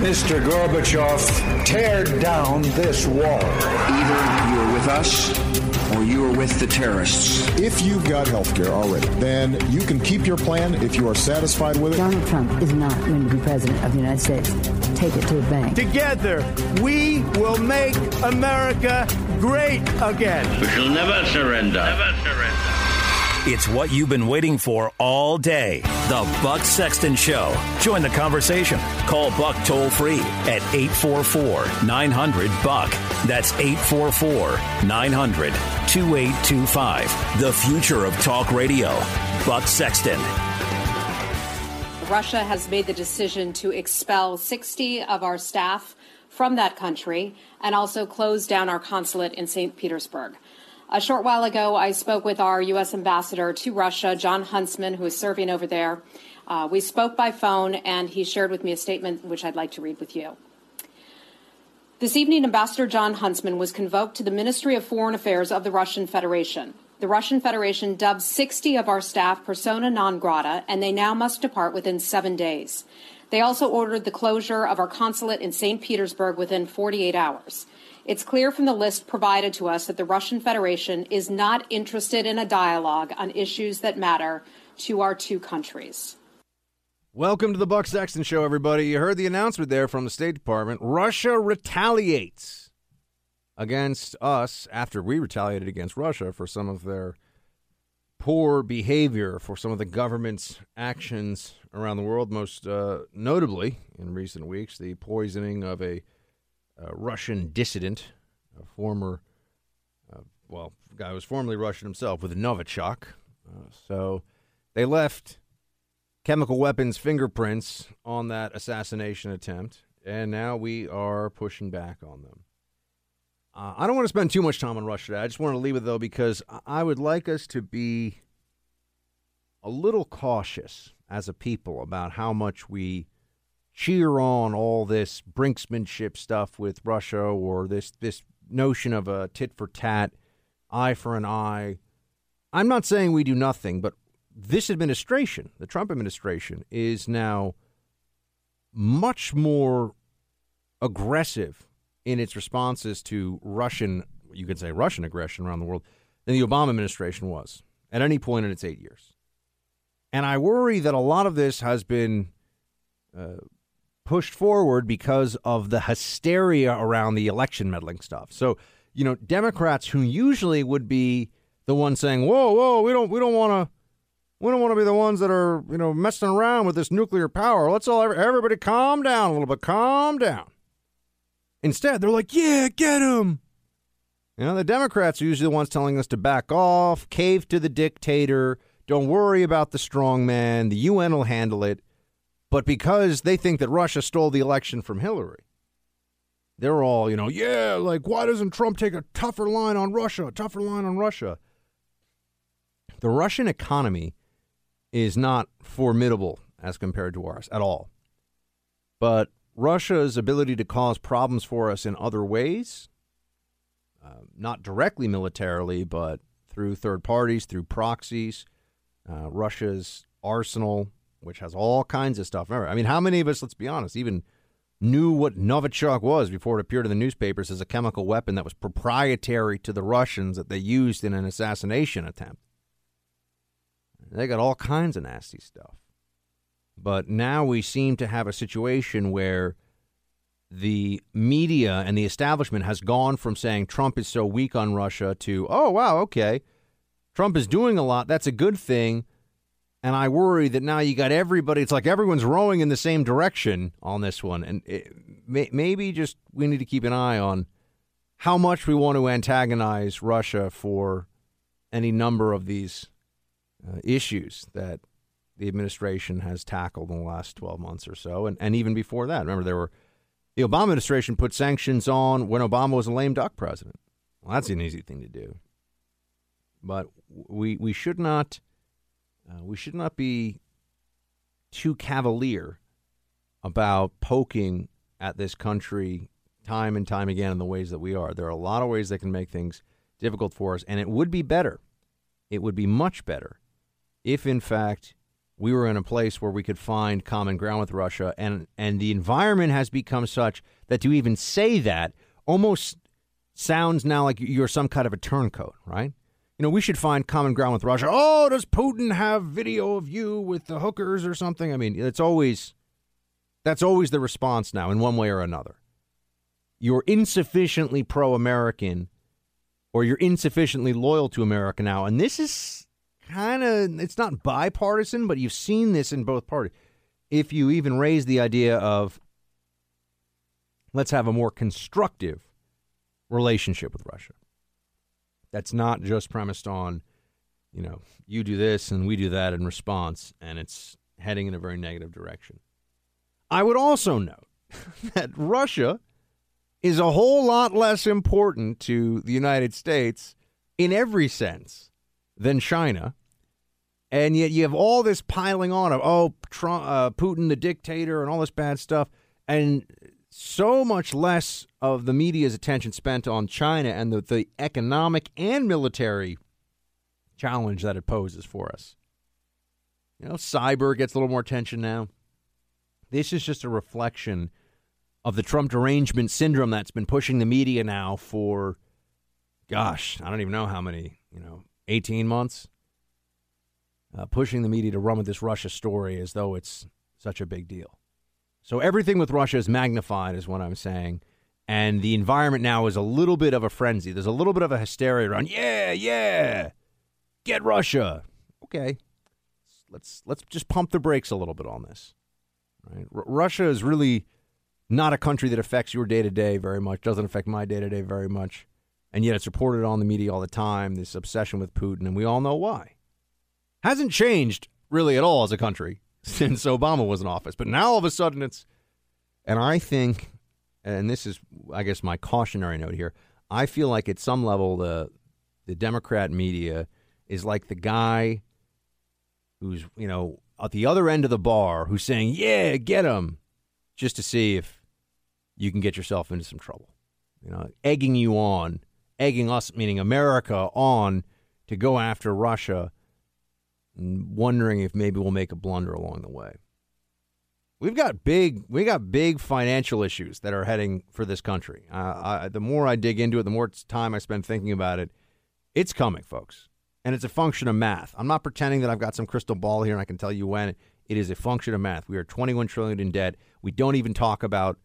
Mr. Gorbachev, tear down this wall. Either you are with us or you are with the terrorists. If you've got health care already, then you can keep your plan if you are satisfied with it. Donald Trump is not going to be president of the United States. Take it to the bank. Together, we will make America great again. We shall never surrender. Never surrender. It's what you've been waiting for all day. The Buck Sexton Show. Join the conversation. Call Buck toll free at 844 900 Buck. That's 844 900 2825. The future of talk radio. Buck Sexton. Russia has made the decision to expel 60 of our staff from that country and also closed down our consulate in St. Petersburg. A short while ago, I spoke with our U.S. ambassador to Russia, Jon Huntsman, who is serving over there. Uh, we spoke by phone, and he shared with me a statement which I'd like to read with you. This evening, Ambassador Jon Huntsman was convoked to the Ministry of Foreign Affairs of the Russian Federation. The Russian Federation dubbed 60 of our staff persona non grata, and they now must depart within seven days. They also ordered the closure of our consulate in St. Petersburg within 48 hours. It's clear from the list provided to us that the Russian Federation is not interested in a dialogue on issues that matter to our two countries. Welcome to the Buck Sexton Show, everybody. You heard the announcement there from the State Department. Russia retaliates against us after we retaliated against Russia for some of their poor behavior, for some of the government's actions around the world, most uh, notably in recent weeks, the poisoning of a a Russian dissident, a former, uh, well, guy who was formerly Russian himself, with Novichok. Uh, so they left chemical weapons fingerprints on that assassination attempt, and now we are pushing back on them. Uh, I don't want to spend too much time on Russia. today. I just want to leave it though because I would like us to be a little cautious as a people about how much we cheer on all this brinksmanship stuff with Russia or this this notion of a tit for tat, eye for an eye. I'm not saying we do nothing, but this administration, the Trump administration, is now much more aggressive in its responses to Russian, you could say Russian aggression around the world, than the Obama administration was at any point in its eight years. And I worry that a lot of this has been uh, pushed forward because of the hysteria around the election meddling stuff. So, you know, Democrats who usually would be the ones saying, "Whoa, whoa, we don't we don't want to we don't want to be the ones that are, you know, messing around with this nuclear power. Let's all everybody calm down a little bit. Calm down." Instead, they're like, "Yeah, get him." You know, the Democrats are usually the ones telling us to back off, cave to the dictator, don't worry about the strong man, the UN will handle it. But because they think that Russia stole the election from Hillary, they're all, you know, yeah, like, why doesn't Trump take a tougher line on Russia, a tougher line on Russia? The Russian economy is not formidable as compared to ours at all. But Russia's ability to cause problems for us in other ways, uh, not directly militarily, but through third parties, through proxies, uh, Russia's arsenal which has all kinds of stuff. Remember, I mean, how many of us, let's be honest, even knew what Novichok was before it appeared in the newspapers as a chemical weapon that was proprietary to the Russians that they used in an assassination attempt? They got all kinds of nasty stuff. But now we seem to have a situation where the media and the establishment has gone from saying Trump is so weak on Russia to, oh, wow, okay. Trump is doing a lot. That's a good thing. And I worry that now you got everybody. It's like everyone's rowing in the same direction on this one. And it, may, maybe just we need to keep an eye on how much we want to antagonize Russia for any number of these uh, issues that the administration has tackled in the last 12 months or so. And, and even before that, remember, there were the Obama administration put sanctions on when Obama was a lame duck president. Well, that's an easy thing to do. But we, we should not uh, we should not be too cavalier about poking at this country time and time again in the ways that we are. There are a lot of ways that can make things difficult for us, and it would be better. It would be much better if, in fact, we were in a place where we could find common ground with Russia, and and the environment has become such that to even say that almost sounds now like you're some kind of a turncoat, right? You know, we should find common ground with Russia. Oh, does Putin have video of you with the hookers or something? I mean, it's always that's always the response now in one way or another. You're insufficiently pro-American or you're insufficiently loyal to America now, and this is kind of it's not bipartisan, but you've seen this in both parties. If you even raise the idea of let's have a more constructive relationship with Russia. That's not just premised on, you know, you do this and we do that in response, and it's heading in a very negative direction. I would also note that Russia is a whole lot less important to the United States in every sense than China. And yet you have all this piling on of, oh, Trump, uh, Putin, the dictator, and all this bad stuff. And so much less of the media's attention spent on China and the, the economic and military challenge that it poses for us. You know, cyber gets a little more attention now. This is just a reflection of the Trump derangement syndrome that's been pushing the media now for, gosh, I don't even know how many, you know, 18 months. Uh, pushing the media to run with this Russia story as though it's such a big deal. So everything with Russia is magnified, is what I'm saying. And the environment now is a little bit of a frenzy. There's a little bit of a hysteria around. Yeah, yeah, get Russia. Okay, let's let's just pump the brakes a little bit on this. Right? R- Russia is really not a country that affects your day to day very much. Doesn't affect my day to day very much, and yet it's reported on the media all the time. This obsession with Putin, and we all know why. Hasn't changed really at all as a country since Obama was in office. But now all of a sudden it's, and I think, and this is, I guess, my cautionary note here. I feel like at some level the the Democrat media is like the guy who's you know at the other end of the bar who's saying, "Yeah, get him," just to see if you can get yourself into some trouble. You know, egging you on, egging us, meaning America, on to go after Russia wondering if maybe we'll make a blunder along the way. We've got big, we got big financial issues that are heading for this country. Uh, I, the more I dig into it, the more time I spend thinking about it. It's coming, folks, and it's a function of math. I'm not pretending that I've got some crystal ball here and I can tell you when. It is a function of math. We are 21 trillion in debt. We don't even talk about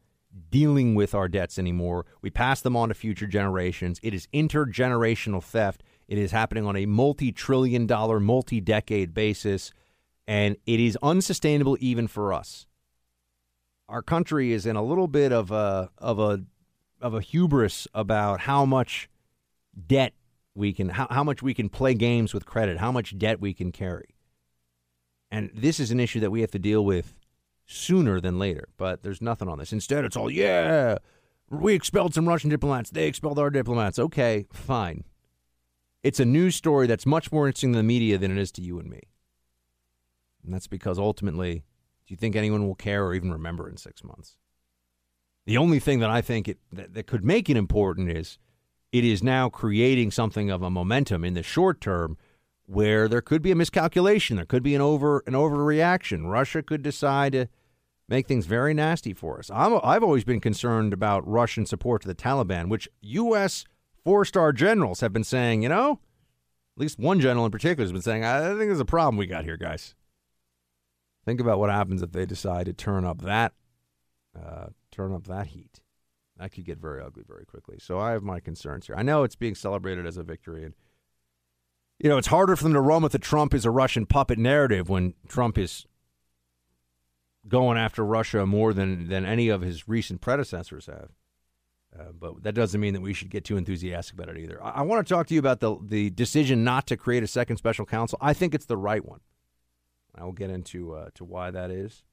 dealing with our debts anymore. We pass them on to future generations. It is intergenerational theft. It is happening on a multi trillion dollar, multi decade basis, and it is unsustainable even for us. Our country is in a little bit of a, of a, of a hubris about how much debt we can, how, how much we can play games with credit, how much debt we can carry. And this is an issue that we have to deal with sooner than later, but there's nothing on this. Instead, it's all, yeah, we expelled some Russian diplomats. They expelled our diplomats. Okay, fine. It's a news story that's much more interesting to the media than it is to you and me. And that's because ultimately, do you think anyone will care or even remember in six months? The only thing that I think it, that, that could make it important is it is now creating something of a momentum in the short term where there could be a miscalculation, there could be an over an overreaction. Russia could decide to make things very nasty for us. i have always been concerned about Russian support to the Taliban, which U.S four star generals have been saying, you know, at least one general in particular has been saying, I think there's a problem we got here, guys. Think about what happens if they decide to turn up that uh, turn up that heat. That could get very ugly very quickly. So I have my concerns here. I know it's being celebrated as a victory, and you know it's harder for them to run with the Trump is a Russian puppet narrative when Trump is going after Russia more than than any of his recent predecessors have. Uh, but that doesn't mean that we should get too enthusiastic about it either. I, I want to talk to you about the the decision not to create a second special counsel. I think it's the right one. I will get into uh, to why that is,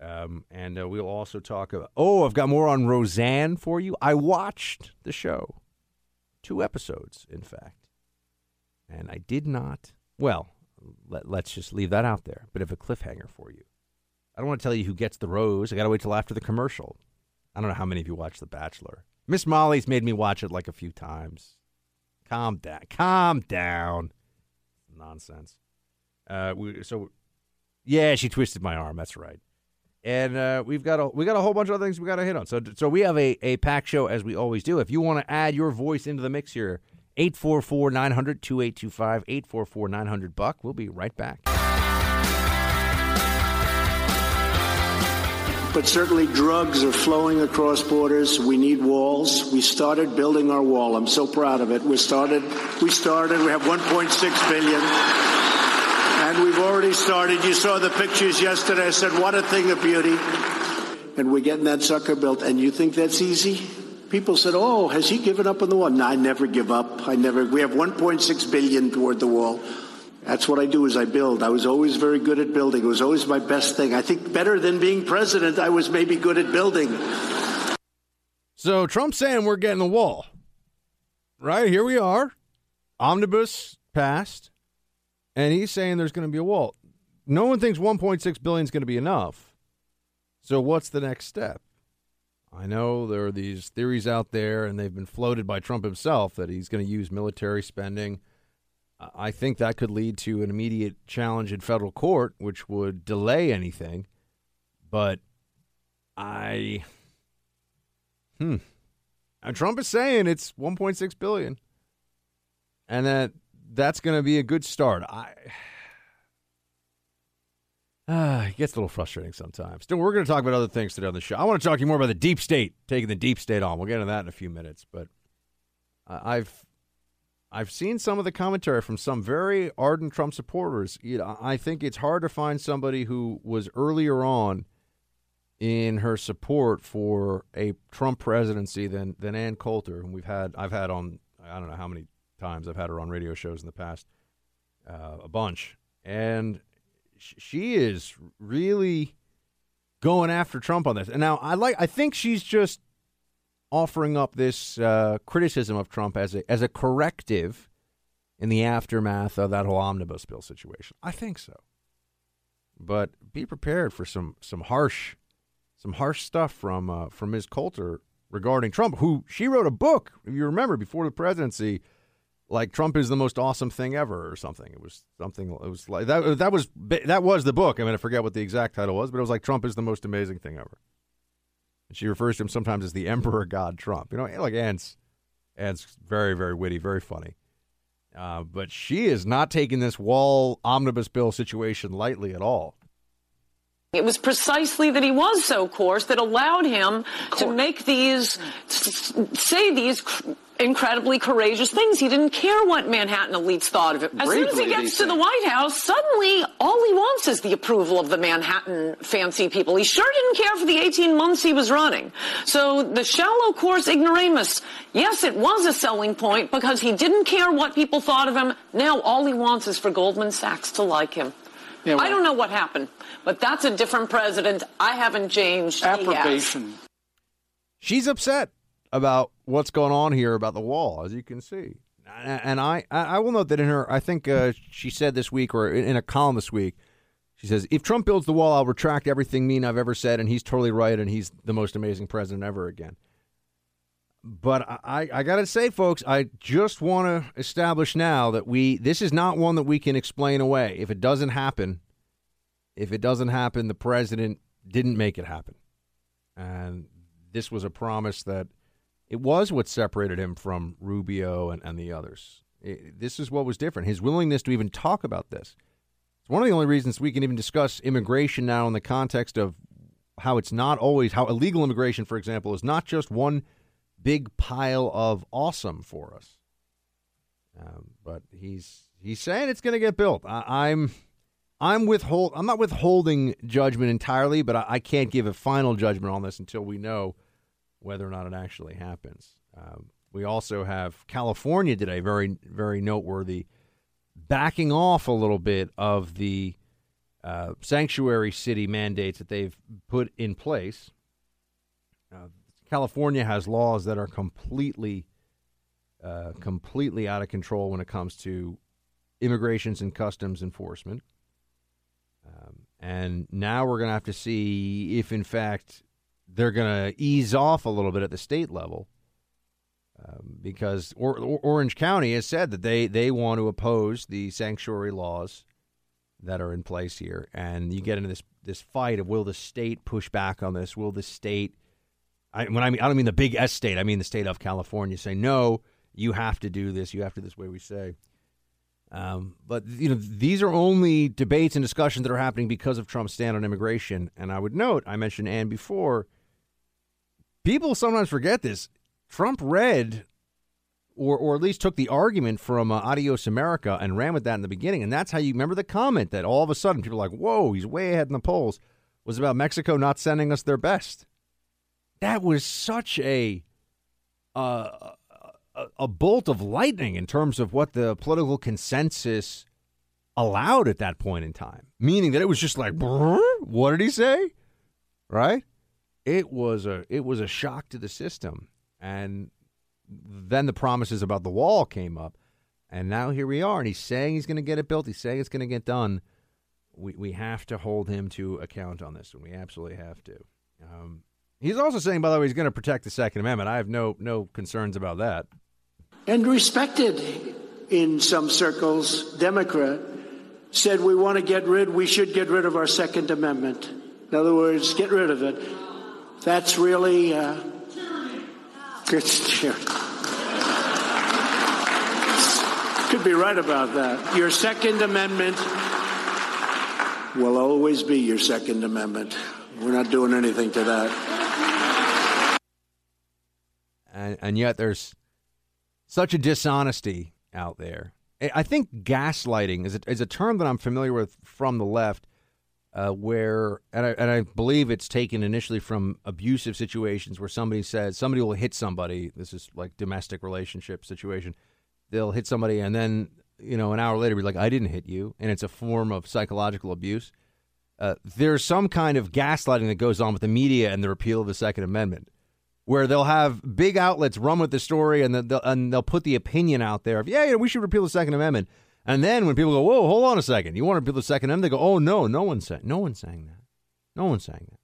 um, and uh, we'll also talk about. Oh, I've got more on Roseanne for you. I watched the show, two episodes, in fact, and I did not. Well, let, let's just leave that out there. Bit of a cliffhanger for you. I don't want to tell you who gets the rose. I got to wait till after the commercial. I don't know how many of you watch The Bachelor. Miss Molly's made me watch it like a few times. Calm down. Calm down. Nonsense. Uh, we, so, yeah, she twisted my arm. That's right. And uh, we've got a we got a whole bunch of other things we got to hit on. So so we have a a pack show as we always do. If you want to add your voice into the mix here, 844-900-2825, 844-900 buck. We'll be right back. But certainly drugs are flowing across borders. We need walls. We started building our wall. I'm so proud of it. We started, we started, we have 1.6 billion. And we've already started. You saw the pictures yesterday. I said, what a thing of beauty. And we're getting that sucker built. And you think that's easy? People said, oh, has he given up on the wall? No, I never give up. I never, we have 1.6 billion toward the wall. That's what I do is I build. I was always very good at building. It was always my best thing. I think better than being president, I was maybe good at building. So Trump's saying we're getting the wall. Right, here we are. Omnibus passed. And he's saying there's going to be a wall. No one thinks 1.6 billion is going to be enough. So what's the next step? I know there are these theories out there, and they've been floated by Trump himself that he's going to use military spending I think that could lead to an immediate challenge in federal court, which would delay anything. But I, hmm, and Trump is saying it's 1.6 billion, and that that's going to be a good start. I. Ah, it gets a little frustrating sometimes. Still, we're going to talk about other things today on the show. I want to talk to you more about the deep state, taking the deep state on. We'll get into that in a few minutes. But uh, I've I've seen some of the commentary from some very ardent Trump supporters. You know, I think it's hard to find somebody who was earlier on in her support for a Trump presidency than than Ann Coulter, whom we've had I've had on I don't know how many times I've had her on radio shows in the past, uh, a bunch, and she is really going after Trump on this. And now I like I think she's just offering up this uh, criticism of Trump as a as a corrective in the aftermath of that whole omnibus bill situation. I think so, but be prepared for some some harsh some harsh stuff from uh, from Ms. Coulter regarding Trump, who she wrote a book. If you remember before the presidency. Like Trump is the most awesome thing ever, or something. It was something. It was like that. That was that was the book. I mean, I forget what the exact title was, but it was like Trump is the most amazing thing ever. She refers to him sometimes as the Emperor God Trump. You know, like Ann's, Ann's very, very witty, very funny. Uh, but she is not taking this wall omnibus bill situation lightly at all. It was precisely that he was so coarse that allowed him to make these, say these incredibly courageous things. He didn't care what Manhattan elites thought of him. As soon as he gets to the White House, suddenly all he wants is the approval of the Manhattan fancy people. He sure didn't care for the 18 months he was running. So the shallow course ignoramus, yes, it was a selling point because he didn't care what people thought of him. Now all he wants is for Goldman Sachs to like him. Yeah, well, I don't know what happened, but that's a different president. I haven't changed. Approbation. She's upset about what's going on here about the wall, as you can see. And I, I will note that in her, I think uh, she said this week or in a column this week, she says, if Trump builds the wall, I'll retract everything mean I've ever said, and he's totally right, and he's the most amazing president ever again. But I, I got to say, folks, I just want to establish now that we this is not one that we can explain away. If it doesn't happen, if it doesn't happen, the president didn't make it happen, and this was a promise that it was what separated him from Rubio and, and the others. It, this is what was different. His willingness to even talk about this. It's one of the only reasons we can even discuss immigration now in the context of how it's not always how illegal immigration, for example, is not just one big pile of awesome for us. Um, but he's he's saying it's going to get built. I, I'm, I'm withhold I'm not withholding judgment entirely, but I, I, can't give a final judgment on this until we know whether or not it actually happens. Um, we also have California today, very very noteworthy, backing off a little bit of the uh, sanctuary city mandates that they've put in place. Uh, California has laws that are completely, uh, completely out of control when it comes to immigrations and customs enforcement. Um, and now we're going to have to see if, in fact, they're going to ease off a little bit at the state level um, because or, or, Orange County has said that they, they want to oppose the sanctuary laws that are in place here. And you get into this this fight of will the state push back on this? Will the state I, when I mean I don't mean the big S state, I mean the state of California say no, you have to do this, you have to do this way we say. Um, but you know these are only debates and discussions that are happening because of Trump's stand on immigration. And I would note, I mentioned Ann before. People sometimes forget this. Trump read, or or at least took the argument from uh, Adios America and ran with that in the beginning, and that's how you remember the comment that all of a sudden people are like, "Whoa, he's way ahead in the polls," was about Mexico not sending us their best. That was such a uh, a, a bolt of lightning in terms of what the political consensus allowed at that point in time. Meaning that it was just like, what did he say? Right? It was a it was a shock to the system. And then the promises about the wall came up. And now here we are. And he's saying he's going to get it built. He's saying it's going to get done. We, we have to hold him to account on this, and we absolutely have to. Um, he's also saying, by the way, he's going to protect the Second Amendment. I have no no concerns about that and respected in some circles, Democrat, said we want to get rid, we should get rid of our Second Amendment. In other words, get rid of it. That's really uh, good Could be right about that. Your Second Amendment will always be your Second Amendment. We're not doing anything to that. And, and yet there's such a dishonesty out there. I think gaslighting is a, is a term that I'm familiar with from the left, uh, where and I, and I believe it's taken initially from abusive situations where somebody says somebody will hit somebody. This is like domestic relationship situation. They'll hit somebody and then you know an hour later be like, "I didn't hit you," and it's a form of psychological abuse. Uh, there's some kind of gaslighting that goes on with the media and the repeal of the Second Amendment where they'll have big outlets run with the story and they'll, and they'll put the opinion out there of, yeah, yeah, we should repeal the Second Amendment. And then when people go, whoa, hold on a second, you want to repeal the Second Amendment? They go, oh, no, no one's saying, no one's saying that. No one's saying that.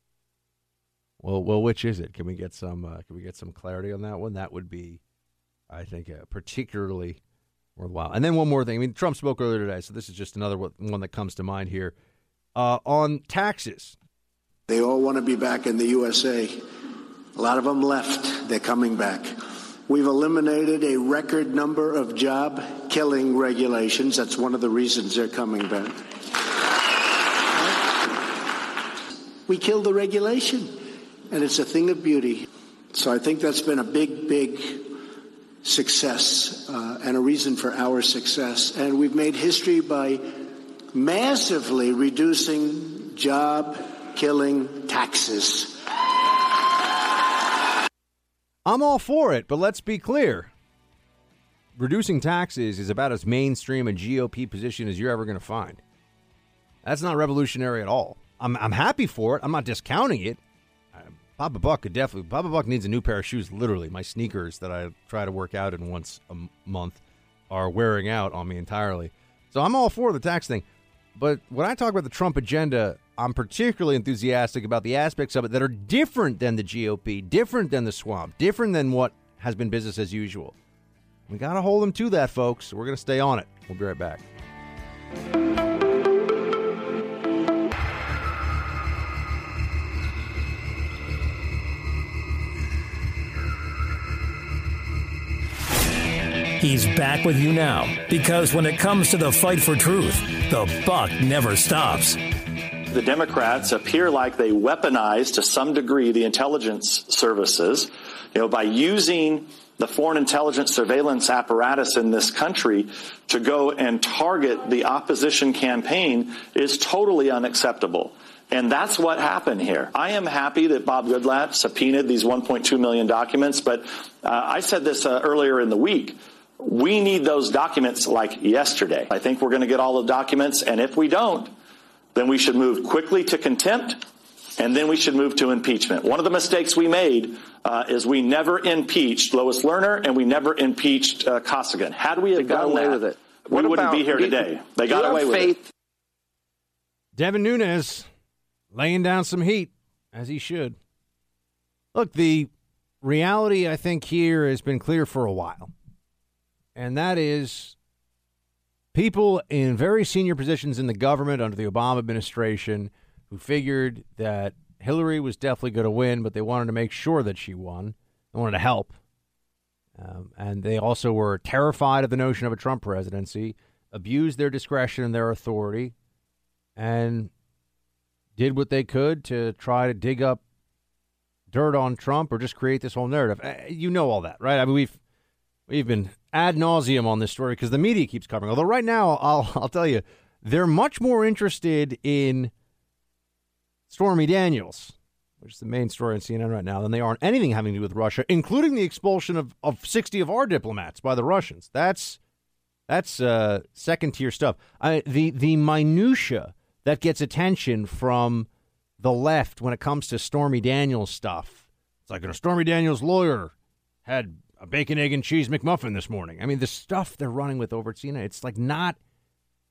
Well, well, which is it? Can we get some? Uh, can we get some clarity on that one? That would be, I think, uh, particularly worthwhile. And then one more thing. I mean, Trump spoke earlier today, so this is just another one that comes to mind here uh, on taxes. They all want to be back in the USA. A lot of them left. They're coming back. We've eliminated a record number of job killing regulations. That's one of the reasons they're coming back. We killed the regulation, and it's a thing of beauty. So I think that's been a big, big success uh, and a reason for our success. And we've made history by massively reducing job killing taxes. I'm all for it, but let's be clear. Reducing taxes is about as mainstream a GOP position as you're ever going to find. That's not revolutionary at all. I'm, I'm happy for it. I'm not discounting it. Papa Buck could definitely. Papa Buck needs a new pair of shoes. Literally, my sneakers that I try to work out in once a month are wearing out on me entirely. So I'm all for the tax thing. But when I talk about the Trump agenda, I'm particularly enthusiastic about the aspects of it that are different than the GOP, different than the swamp, different than what has been business as usual. We got to hold them to that, folks. We're going to stay on it. We'll be right back. He's back with you now because when it comes to the fight for truth, the buck never stops. The Democrats appear like they weaponize to some degree the intelligence services, you know, by using the foreign intelligence surveillance apparatus in this country to go and target the opposition campaign is totally unacceptable. And that's what happened here. I am happy that Bob Goodlatte subpoenaed these 1.2 million documents, but uh, I said this uh, earlier in the week. We need those documents like yesterday. I think we're going to get all the documents, and if we don't, then we should move quickly to contempt, and then we should move to impeachment. One of the mistakes we made uh, is we never impeached Lois Lerner and we never impeached uh, Koskinen. Had we have got away that, with it, we wouldn't be here today. They got away with faith? it. Devin Nunes laying down some heat, as he should. Look, the reality I think here has been clear for a while, and that is people in very senior positions in the government under the Obama administration who figured that Hillary was definitely going to win, but they wanted to make sure that she won. They wanted to help. Um, and they also were terrified of the notion of a Trump presidency, abused their discretion and their authority, and did what they could to try to dig up dirt on Trump or just create this whole narrative. Uh, you know all that, right? I mean, we've we've been ad nauseum on this story because the media keeps covering. Although right now, I'll I'll tell you, they're much more interested in Stormy Daniels, which is the main story on CNN right now, than they are on anything having to do with Russia, including the expulsion of, of 60 of our diplomats by the Russians. That's that's uh, second tier stuff. I, the the minutia that gets attention from the left when it comes to Stormy Daniels stuff. It's like a Stormy Daniels lawyer had a bacon, egg, and cheese McMuffin this morning. I mean, the stuff they're running with over at CNN, it's like not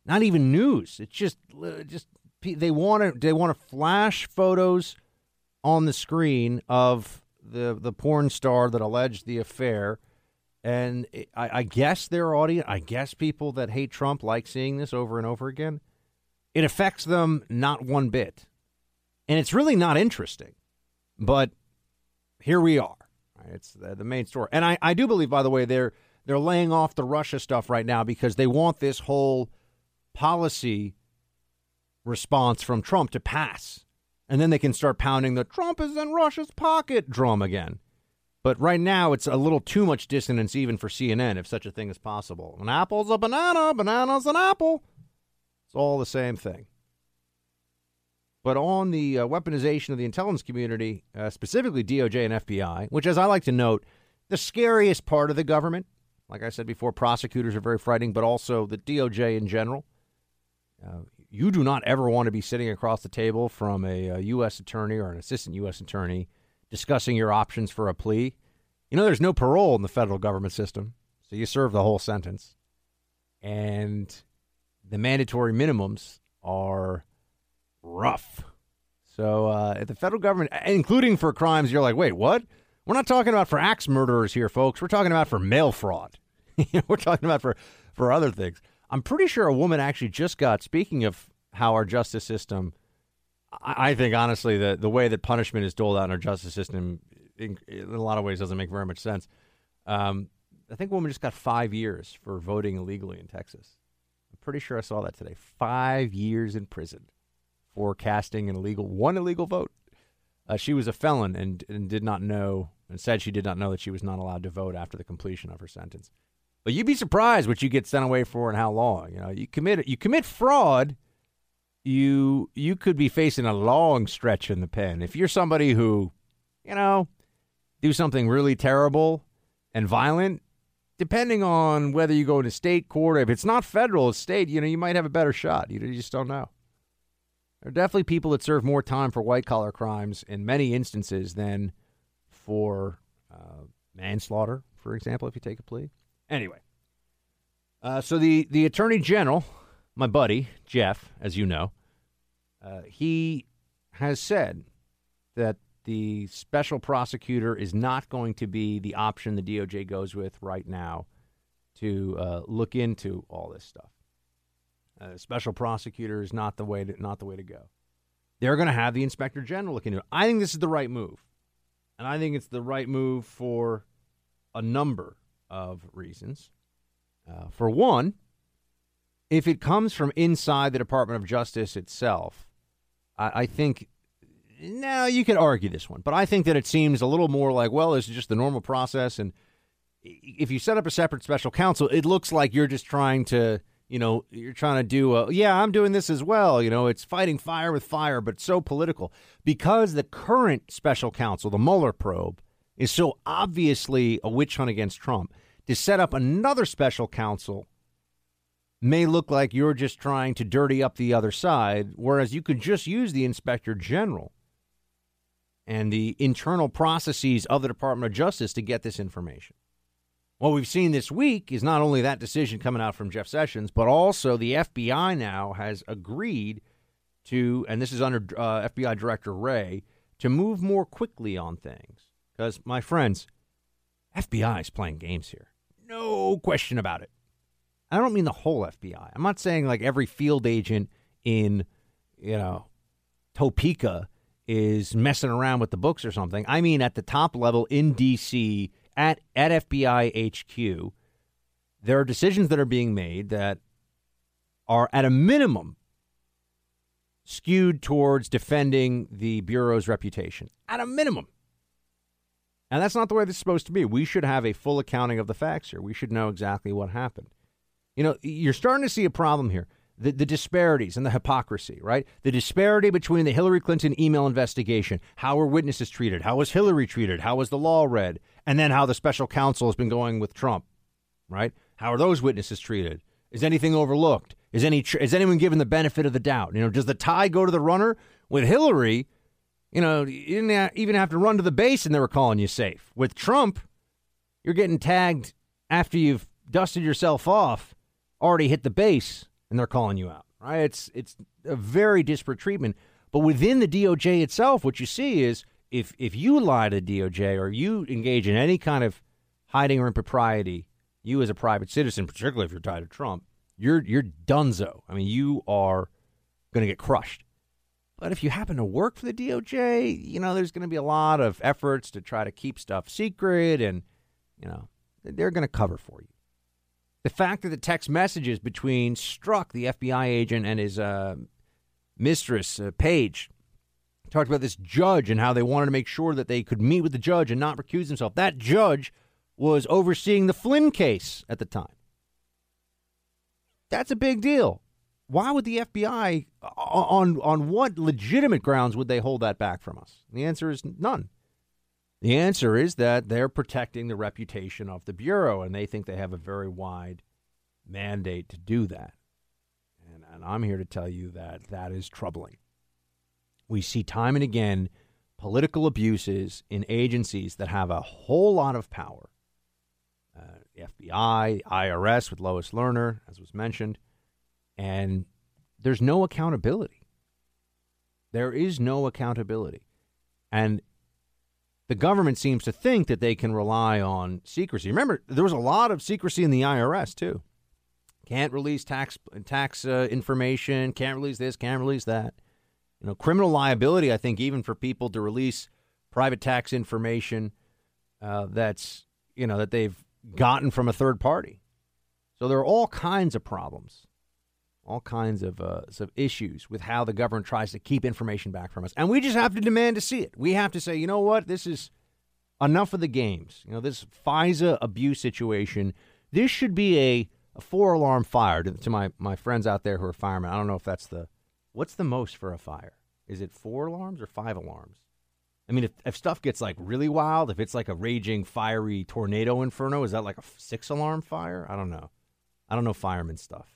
not even news. It's just uh, just they want to they want to flash photos on the screen of the the porn star that alleged the affair, and I, I guess their audience, I guess people that hate Trump like seeing this over and over again. It affects them not one bit, and it's really not interesting. But here we are. It's the, the main story, and I, I do believe, by the way, they're they're laying off the Russia stuff right now because they want this whole policy response from Trump to pass. And then they can start pounding the Trump is in Russia's pocket drum again. But right now, it's a little too much dissonance even for CNN, if such a thing is possible. An apple's a banana, banana's an apple. It's all the same thing. But on the uh, weaponization of the intelligence community, uh, specifically DOJ and FBI, which, as I like to note, the scariest part of the government, like I said before, prosecutors are very frightening, but also the DOJ in general. Uh, you do not ever want to be sitting across the table from a, a U.S. attorney or an assistant U.S. attorney discussing your options for a plea. You know, there's no parole in the federal government system, so you serve the whole sentence. And the mandatory minimums are rough. So uh, the federal government, including for crimes, you're like, wait, what? We're not talking about for axe murderers here, folks. We're talking about for mail fraud. We're talking about for, for other things. I'm pretty sure a woman actually just got, speaking of how our justice system, I, I think honestly, the, the way that punishment is doled out in our justice system in, in a lot of ways doesn't make very much sense. Um, I think a woman just got five years for voting illegally in Texas. I'm pretty sure I saw that today. Five years in prison for casting an illegal, one illegal vote. Uh, she was a felon and, and did not know, and said she did not know that she was not allowed to vote after the completion of her sentence. But you'd be surprised what you get sent away for and how long. You know, you commit you commit fraud, you you could be facing a long stretch in the pen. If you're somebody who, you know, do something really terrible and violent, depending on whether you go into state court, or if it's not federal, state, you know, you might have a better shot. You, you just don't know. There are definitely people that serve more time for white collar crimes in many instances than for uh, manslaughter, for example, if you take a plea. Anyway, uh, so the the attorney general, my buddy Jeff, as you know, uh, he has said that the special prosecutor is not going to be the option the DOJ goes with right now to uh, look into all this stuff. Uh, special prosecutor is not the way to not the way to go. They're going to have the inspector general look into it. I think this is the right move, and I think it's the right move for a number of reasons. Uh, for one, if it comes from inside the Department of Justice itself, I, I think now you could argue this one, but I think that it seems a little more like, well, this is just the normal process. And if you set up a separate special counsel, it looks like you're just trying to, you know, you're trying to do a, yeah, I'm doing this as well. You know, it's fighting fire with fire, but so political because the current special counsel, the Mueller probe, is so obviously a witch hunt against Trump, to set up another special counsel may look like you're just trying to dirty up the other side, whereas you could just use the inspector general and the internal processes of the Department of Justice to get this information. What we've seen this week is not only that decision coming out from Jeff Sessions, but also the FBI now has agreed to, and this is under uh, FBI Director Wray, to move more quickly on things Because, my friends, FBI is playing games here. No question about it. I don't mean the whole FBI. I'm not saying like every field agent in, you know, Topeka is messing around with the books or something. I mean at the top level in DC at at FBI HQ, there are decisions that are being made that are at a minimum skewed towards defending the bureau's reputation. At a minimum. And that's not the way this is supposed to be. We should have a full accounting of the facts here. We should know exactly what happened. You know, you're starting to see a problem here. The, the disparities and the hypocrisy, right? The disparity between the Hillary Clinton email investigation, how were witnesses treated, how was Hillary treated, how was the law read, and then how the special counsel has been going with Trump, right? How are those witnesses treated? Is anything overlooked? Is any is anyone given the benefit of the doubt? You know, does the tie go to the runner with Hillary? You know, you didn't even have to run to the base and they were calling you safe. With Trump, you're getting tagged after you've dusted yourself off, already hit the base, and they're calling you out. Right? It's it's a very disparate treatment. But within the DOJ itself, what you see is if if you lie to the DOJ or you engage in any kind of hiding or impropriety, you as a private citizen, particularly if you're tied to Trump, you're you're donezo. I mean, you are going to get crushed. But if you happen to work for the DOJ, you know, there's going to be a lot of efforts to try to keep stuff secret and, you know, they're going to cover for you. The fact that the text messages between Strzok, the FBI agent, and his uh, mistress, uh, Paige, talked about this judge and how they wanted to make sure that they could meet with the judge and not recuse himself. That judge was overseeing the Flynn case at the time. That's a big deal. Why would the FBI, on on what legitimate grounds would they hold that back from us? The answer is none. The answer is that they're protecting the reputation of the bureau, and they think they have a very wide mandate to do that. And, and I'm here to tell you that that is troubling. We see time and again political abuses in agencies that have a whole lot of power uh, the FBI, IRS with Lois Lerner, as was mentioned, and there's no accountability. There is no accountability. And the government seems to think that they can rely on secrecy. Remember, there was a lot of secrecy in the IRS, too. Can't release tax tax uh, information, can't release this, can't release that. You know, criminal liability, I think, even for people to release private tax information uh, that's, you know, that they've gotten from a third party. So there are all kinds of problems, all kinds of, uh, of issues with how the government tries to keep information back from us. And we just have to demand to see it. We have to say, you know what, this is enough of the games. You know, this FISA abuse situation, this should be a, a four alarm fire to, to my, my friends out there who are firemen. I don't know if that's the, what's the most for a fire? Is it four alarms or five alarms? I mean, if, if stuff gets like really wild, if it's like a raging, fiery tornado inferno, is that like a six alarm fire? I don't know. I don't know fireman stuff.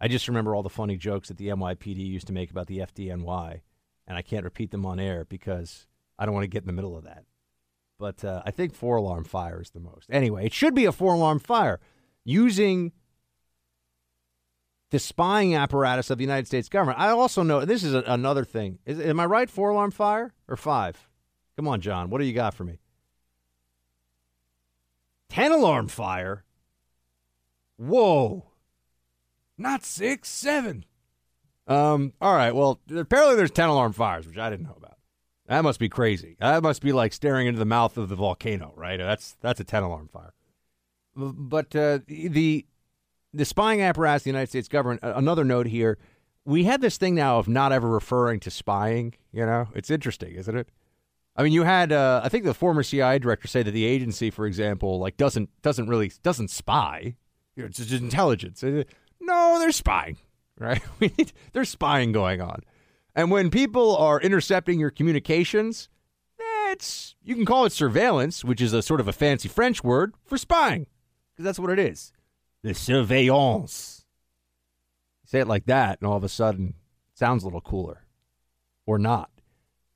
I just remember all the funny jokes that the NYPD used to make about the FDNY, and I can't repeat them on air because I don't want to get in the middle of that. But uh, I think four alarm fire is the most. Anyway, it should be a four alarm fire using the spying apparatus of the United States government. I also know this is a, another thing. Is, am I right? Four alarm fire or five? Come on, John. What do you got for me? Ten alarm fire. Whoa. Not six, seven. Um. All right. Well, apparently there's ten alarm fires, which I didn't know about. That must be crazy. That must be like staring into the mouth of the volcano, right? That's that's a ten alarm fire. But uh, the the spying apparatus of the United States government, another note here, we had this thing now of not ever referring to spying. You know, it's interesting, isn't it? I mean, you had uh, I think the former CIA director say that the agency, for example, like doesn't doesn't really doesn't spy. You know, it's just intelligence. No, they're spying, right? There's spying going on, and when people are intercepting your communications, that's you can call it surveillance, which is a sort of a fancy French word for spying, because that's what it is the surveillance. Say it like that, and all of a sudden, sounds a little cooler, or not.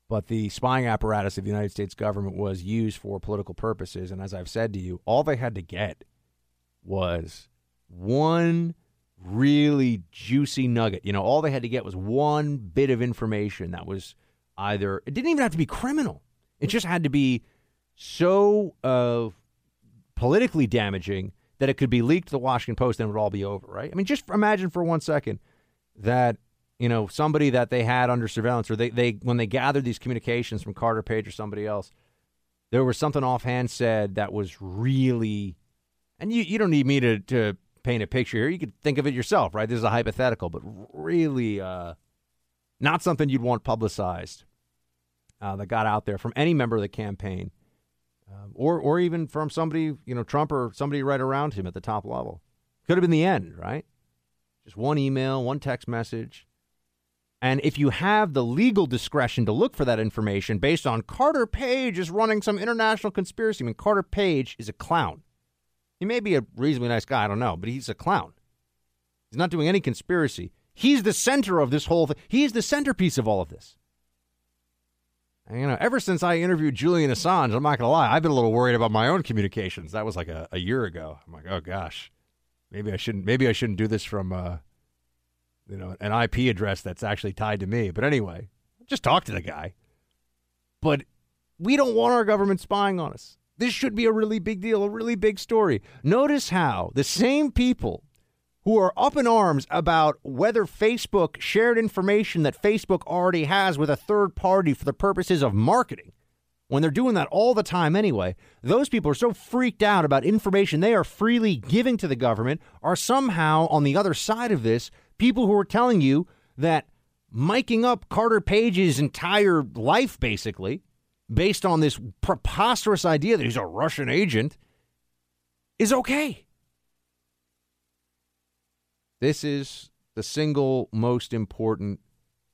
But the spying apparatus of the United States government was used for political purposes, and as I've said to you, all they had to get was one really juicy nugget. You know, all they had to get was one bit of information that was either it didn't even have to be criminal. It just had to be so uh, politically damaging that it could be leaked to the Washington Post and it would all be over, right? I mean, just imagine for one second that you know somebody that they had under surveillance, or they they when they gathered these communications from Carter Page or somebody else, there was something offhand said that was really, and you you don't need me to to paint a picture here. You could think of it yourself, right? This is a hypothetical, but really uh, not something you'd want publicized uh, that got out there from any member of the campaign um, or or even from somebody, you know, Trump or somebody right around him at the top level. Could have been the end, right? Just one email, one text message. And if you have the legal discretion to look for that information based on Carter Page is running some international conspiracy, I mean, Carter Page is a clown. He may be a reasonably nice guy, I don't know, but he's a clown. He's not doing any conspiracy. He's the center of this whole thing. He's the centerpiece of all of this. You know, ever since I interviewed Julian Assange, I'm not going to lie, I've been a little worried about my own communications. That was like a, a year ago. I'm like, oh gosh, maybe I shouldn't. Maybe I shouldn't do this from, uh, you know, an IP address that's actually tied to me. But anyway, just talk to the guy. But we don't want our government spying on us. This should be a really big deal, a really big story. Notice how the same people who are up in arms about whether Facebook shared information that Facebook already has with a third party for the purposes of marketing, when they're doing that all the time anyway, those people are so freaked out about information they are freely giving to the government, are somehow on the other side of this people who are telling you that miking up Carter Page's entire life, basically, based on this preposterous idea that he's a Russian agent, is okay. This is the single most important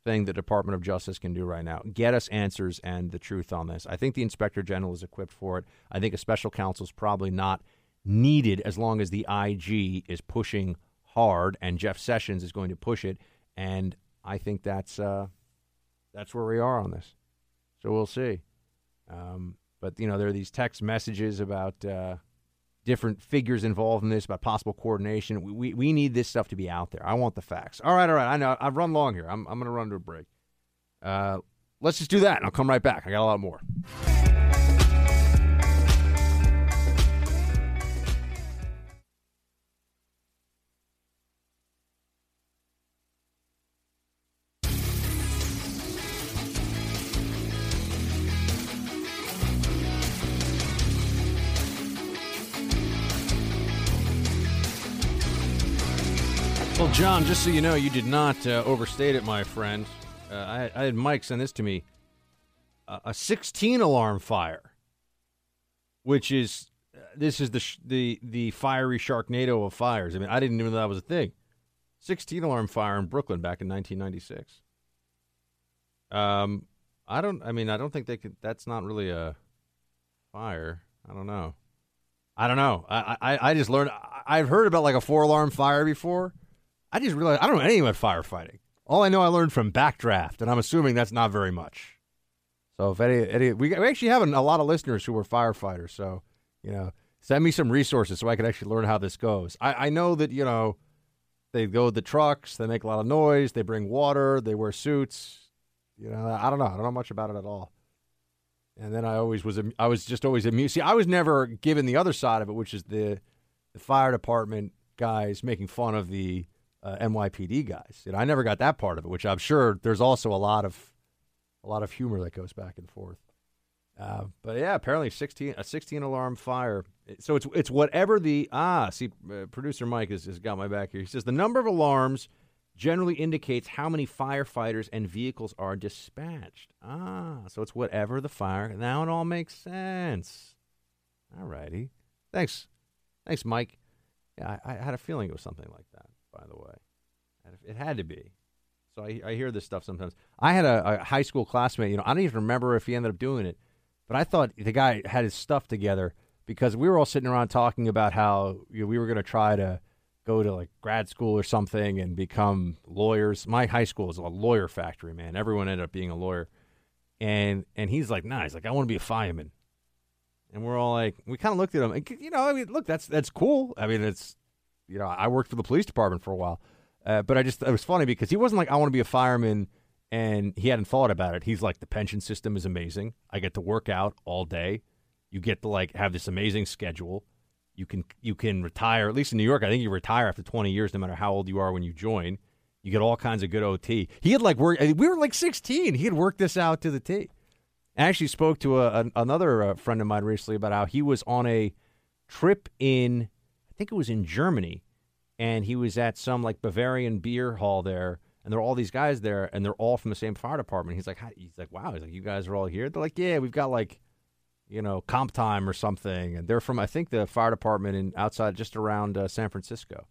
thing the Department of Justice can do right now. Get us answers and the truth on this. I think the Inspector General is equipped for it. I think a special counsel is probably not needed as long as the IG is pushing hard and Jeff Sessions is going to push it. And I think that's uh, that's where we are on this. So we'll see. Um, but you know, there are these text messages about uh, different figures involved in this, about possible coordination. We, we, we need this stuff to be out there. I want the facts. All right, all right. I know I've run long here. I'm I'm going to run to a break. Uh, let's just do that, and I'll come right back. I got a lot more. John, just so you know, you did not uh, overstate it, my friend. Uh, I, I, had Mike send this to me uh, a 16 alarm fire, which is uh, this is the sh- the the fiery Sharknado of fires. I mean, I didn't even know that was a thing. 16 alarm fire in Brooklyn back in 1996. Um, I don't. I mean, I don't think they could. That's not really a fire. I don't know. I don't know. I I, I just learned. I've heard about like a four alarm fire before. I just realized I don't know anything about firefighting. All I know I learned from Backdraft, and I'm assuming that's not very much. So if any, any we, we actually have a lot of listeners who are firefighters, so you know, send me some resources so I can actually learn how this goes. I, I know that you know they go the trucks, they make a lot of noise, they bring water, they wear suits. You know, I don't know, I don't know much about it at all. And then I always was I was just always amused. See, I was never given the other side of it, which is the the fire department guys making fun of the uh, NYPD guys. Know, I never got that part of it, which I'm sure there's also a lot of a lot of humor that goes back and forth. Uh, but yeah, apparently 16 a 16 alarm fire. So it's it's whatever the ah see uh, producer Mike has, has got my back here. He says the number of alarms generally indicates how many firefighters and vehicles are dispatched. Ah, so it's whatever the fire. Now it all makes sense. All righty. Thanks. Thanks, Mike. Yeah, I, I had a feeling it was something like that by the way. It had to be. So I, I hear this stuff sometimes. I had a, a, high school classmate, you know, I don't even remember if he ended up doing it, but I thought the guy had his stuff together because we were all sitting around talking about how you know, we were going to try to go to like grad school or something and become lawyers. My high school is a lawyer factory, man. Everyone ended up being a lawyer. And and he's like, nah, he's like, I want to be a fireman. And we're all like, we kind of looked at him, and you know, I mean, look, that's that's cool. I mean, it's you know, I worked for the police department for a while. Uh, but I just, it was funny because he wasn't like, I want to be a fireman and he hadn't thought about it. He's like, the pension system is amazing. I get to work out all day. You get to like have this amazing schedule. You can you can retire. At least in New York, I think you retire after 20 years, no matter how old you are when you join. You get all kinds of good OT. He had like work. We were like 16. He had worked this out to the T. I actually spoke to a, a, another uh, friend of mine recently about how he was on a trip in, think it was in Germany, and he was at some like Bavarian beer hall there, and there are all these guys there, and they're all from the same fire department. He's like, he's like, wow, he's like, you guys are all here. They're like, yeah, we've got like, you know, comp time or something, and they're from I think the fire department in outside just around uh, San Francisco.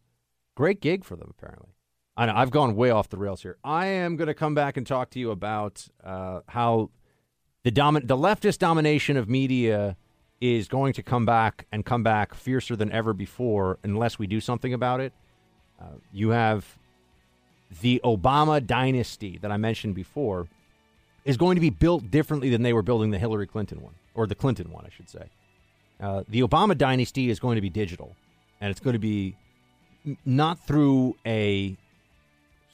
Great gig for them apparently. I know I've gone way off the rails here. I am going to come back and talk to you about uh, how the domin- the leftist domination of media is going to come back and come back fiercer than ever before unless we do something about it. Uh, you have the Obama dynasty that I mentioned before is going to be built differently than they were building the Hillary Clinton one, or the Clinton one, I should say. Uh, the Obama dynasty is going to be digital, and it's going to be not through a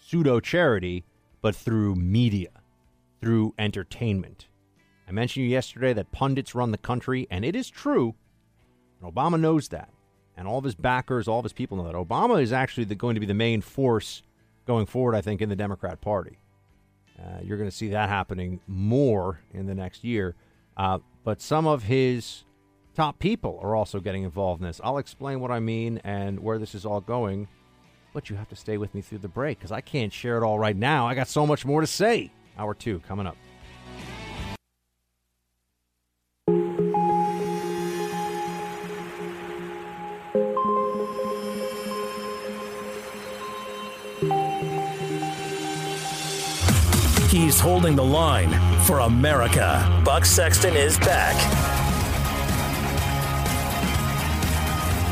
pseudo charity, but through media, through entertainment. I mentioned you yesterday that pundits run the country, and it is true. And Obama knows that. And all of his backers, all of his people know that. Obama is actually the, going to be the main force going forward, I think, in the Democrat Party. Uh, you're going to see that happening more in the next year. Uh, but some of his top people are also getting involved in this. I'll explain what I mean and where this is all going but you have to stay with me through the break because I can't share it all right now. I got so much more to say. Hour two coming up. Holding the line for America. Buck Sexton is back.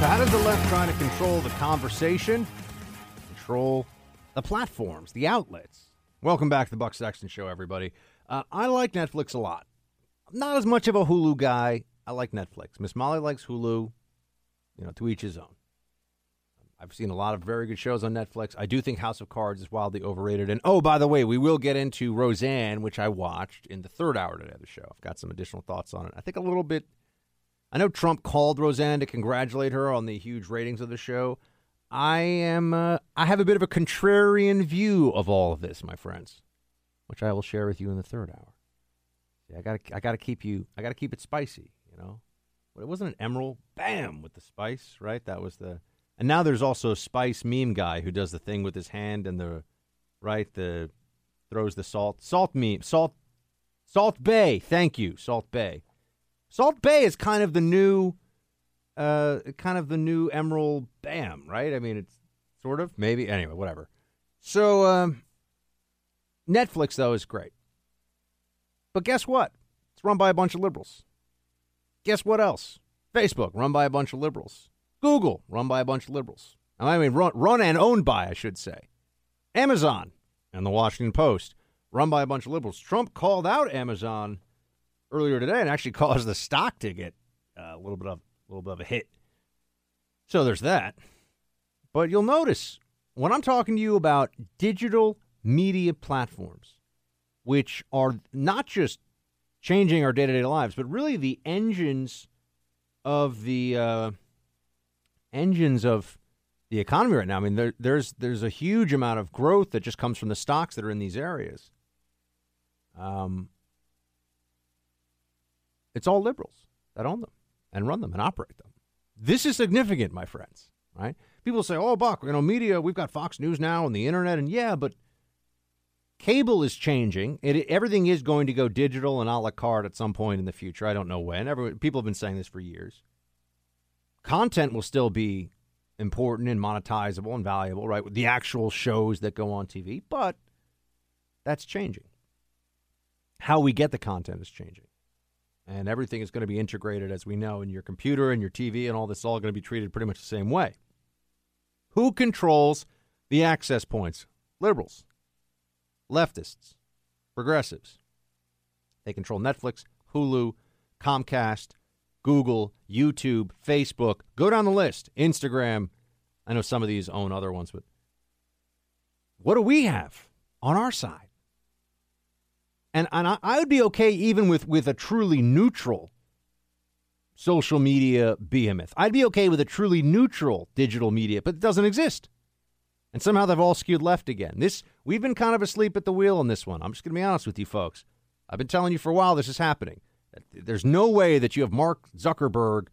So how does the left try to control the conversation? control the platforms, the outlets. Welcome back to the Buck Sexton Show, everybody. Uh, I like Netflix a lot. I'm not as much of a Hulu guy. I like Netflix. Miss Molly likes Hulu. You know, to each his own. I've seen a lot of very good shows on Netflix. I do think House of Cards is wildly overrated. And oh, by the way, we will get into Roseanne, which I watched in the third hour today of the show. I've got some additional thoughts on it. I think a little bit. I know Trump called Roseanne to congratulate her on the huge ratings of the show. I am uh, I have a bit of a contrarian view of all of this, my friends, which I will share with you in the third hour. See, I got I got to keep you I got to keep it spicy, you know. But it wasn't an Emeril, bam, with the spice, right? That was the And now there's also spice meme guy who does the thing with his hand and the right, the throws the salt. Salt meme, salt Salt Bae. thank you, Salt Bae. Salt Bae is kind of the new uh, kind of the new Emeril Bam, right? I mean, it's sort of maybe anyway, whatever. So um, Netflix though is great, but guess what? It's run by a bunch of liberals. Guess what else? Facebook, run by a bunch of liberals. Google, run by a bunch of liberals. I mean, run, run and owned by, I should say. Amazon and the Washington Post, run by a bunch of liberals. Trump called out Amazon earlier today and actually caused the stock to get uh, a little bit of a little bit of a hit. So there's that. But you'll notice when I'm talking to you about digital media platforms, which are not just changing our day to day lives, but really the engines of the uh, engines of the economy right now. I mean, there, there's there's a huge amount of growth that just comes from the stocks that are in these areas. Um, it's all liberals that own them and run them and operate them. This is significant, my friends, right? People say, oh, Buck, you know, media, we've got Fox News now and the internet. And yeah, but cable is changing. It, everything is going to go digital and a la carte at some point in the future. I don't know when. Everyone, people have been saying this for years. Content will still be important and monetizable and valuable, right? The actual shows that go on TV, but that's changing. How we get the content is changing and everything is going to be integrated, as we know, in your computer and your TV, and all this is all going to be treated pretty much the same way. Who controls the access points? Liberals, leftists, progressives. They control Netflix, Hulu, Comcast, Google, YouTube, Facebook. Go down the list. Instagram. I know some of these own other ones, but what do we have on our side? And, and I, I would be okay even with, with a truly neutral social media behemoth. I'd be okay with a truly neutral digital media, but it doesn't exist. And somehow they've all skewed left again. This we've been kind of asleep at the wheel on this one. I'm just going to be honest with you folks. I've been telling you for a while this is happening. There's no way that you have Mark Zuckerberg,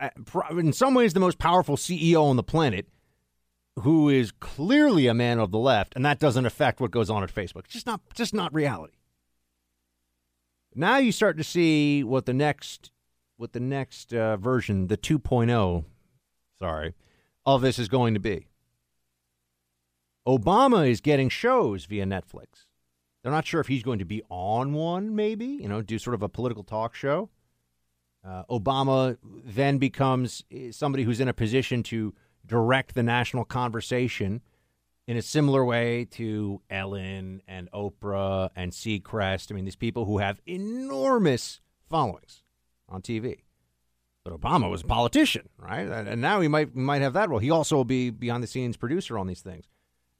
uh, in some ways the most powerful CEO on the planet, who is clearly a man of the left, and that doesn't affect what goes on at Facebook. It's just not just not reality. Now you start to see what the next what the next uh, version, the 2.0, sorry, of this is going to be. Obama is getting shows via Netflix. They're not sure if he's going to be on one, maybe, you know, do sort of a political talk show. Uh, Obama then becomes eh, somebody who's in a position to direct the national conversation in a similar way to Ellen and Oprah and Seacrest. I mean, these people who have enormous followings on TV. But Obama was a politician, right? And now he might might have that role. He also will be behind the scenes producer on these things,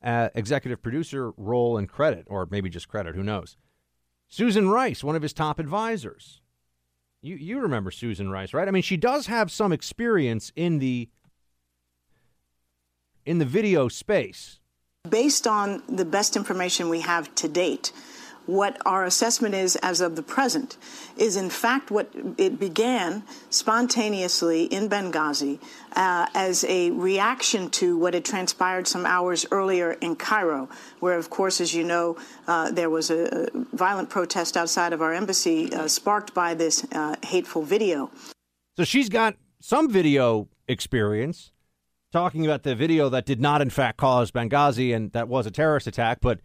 uh, executive producer role and credit, or maybe just credit. Who knows? Susan Rice, one of his top advisors. You you remember Susan Rice, right? I mean, she does have some experience in the in the video space. Based on the best information we have to date, what our assessment is as of the present is in fact what it began spontaneously in Benghazi uh, as a reaction to what had transpired some hours earlier in Cairo, where, of course, as you know, uh, there was a, violent protest outside of our embassy uh, sparked by this uh, hateful video. So she's got some video experience talking about the video that did not, in fact, cause Benghazi and that was a terrorist attack. But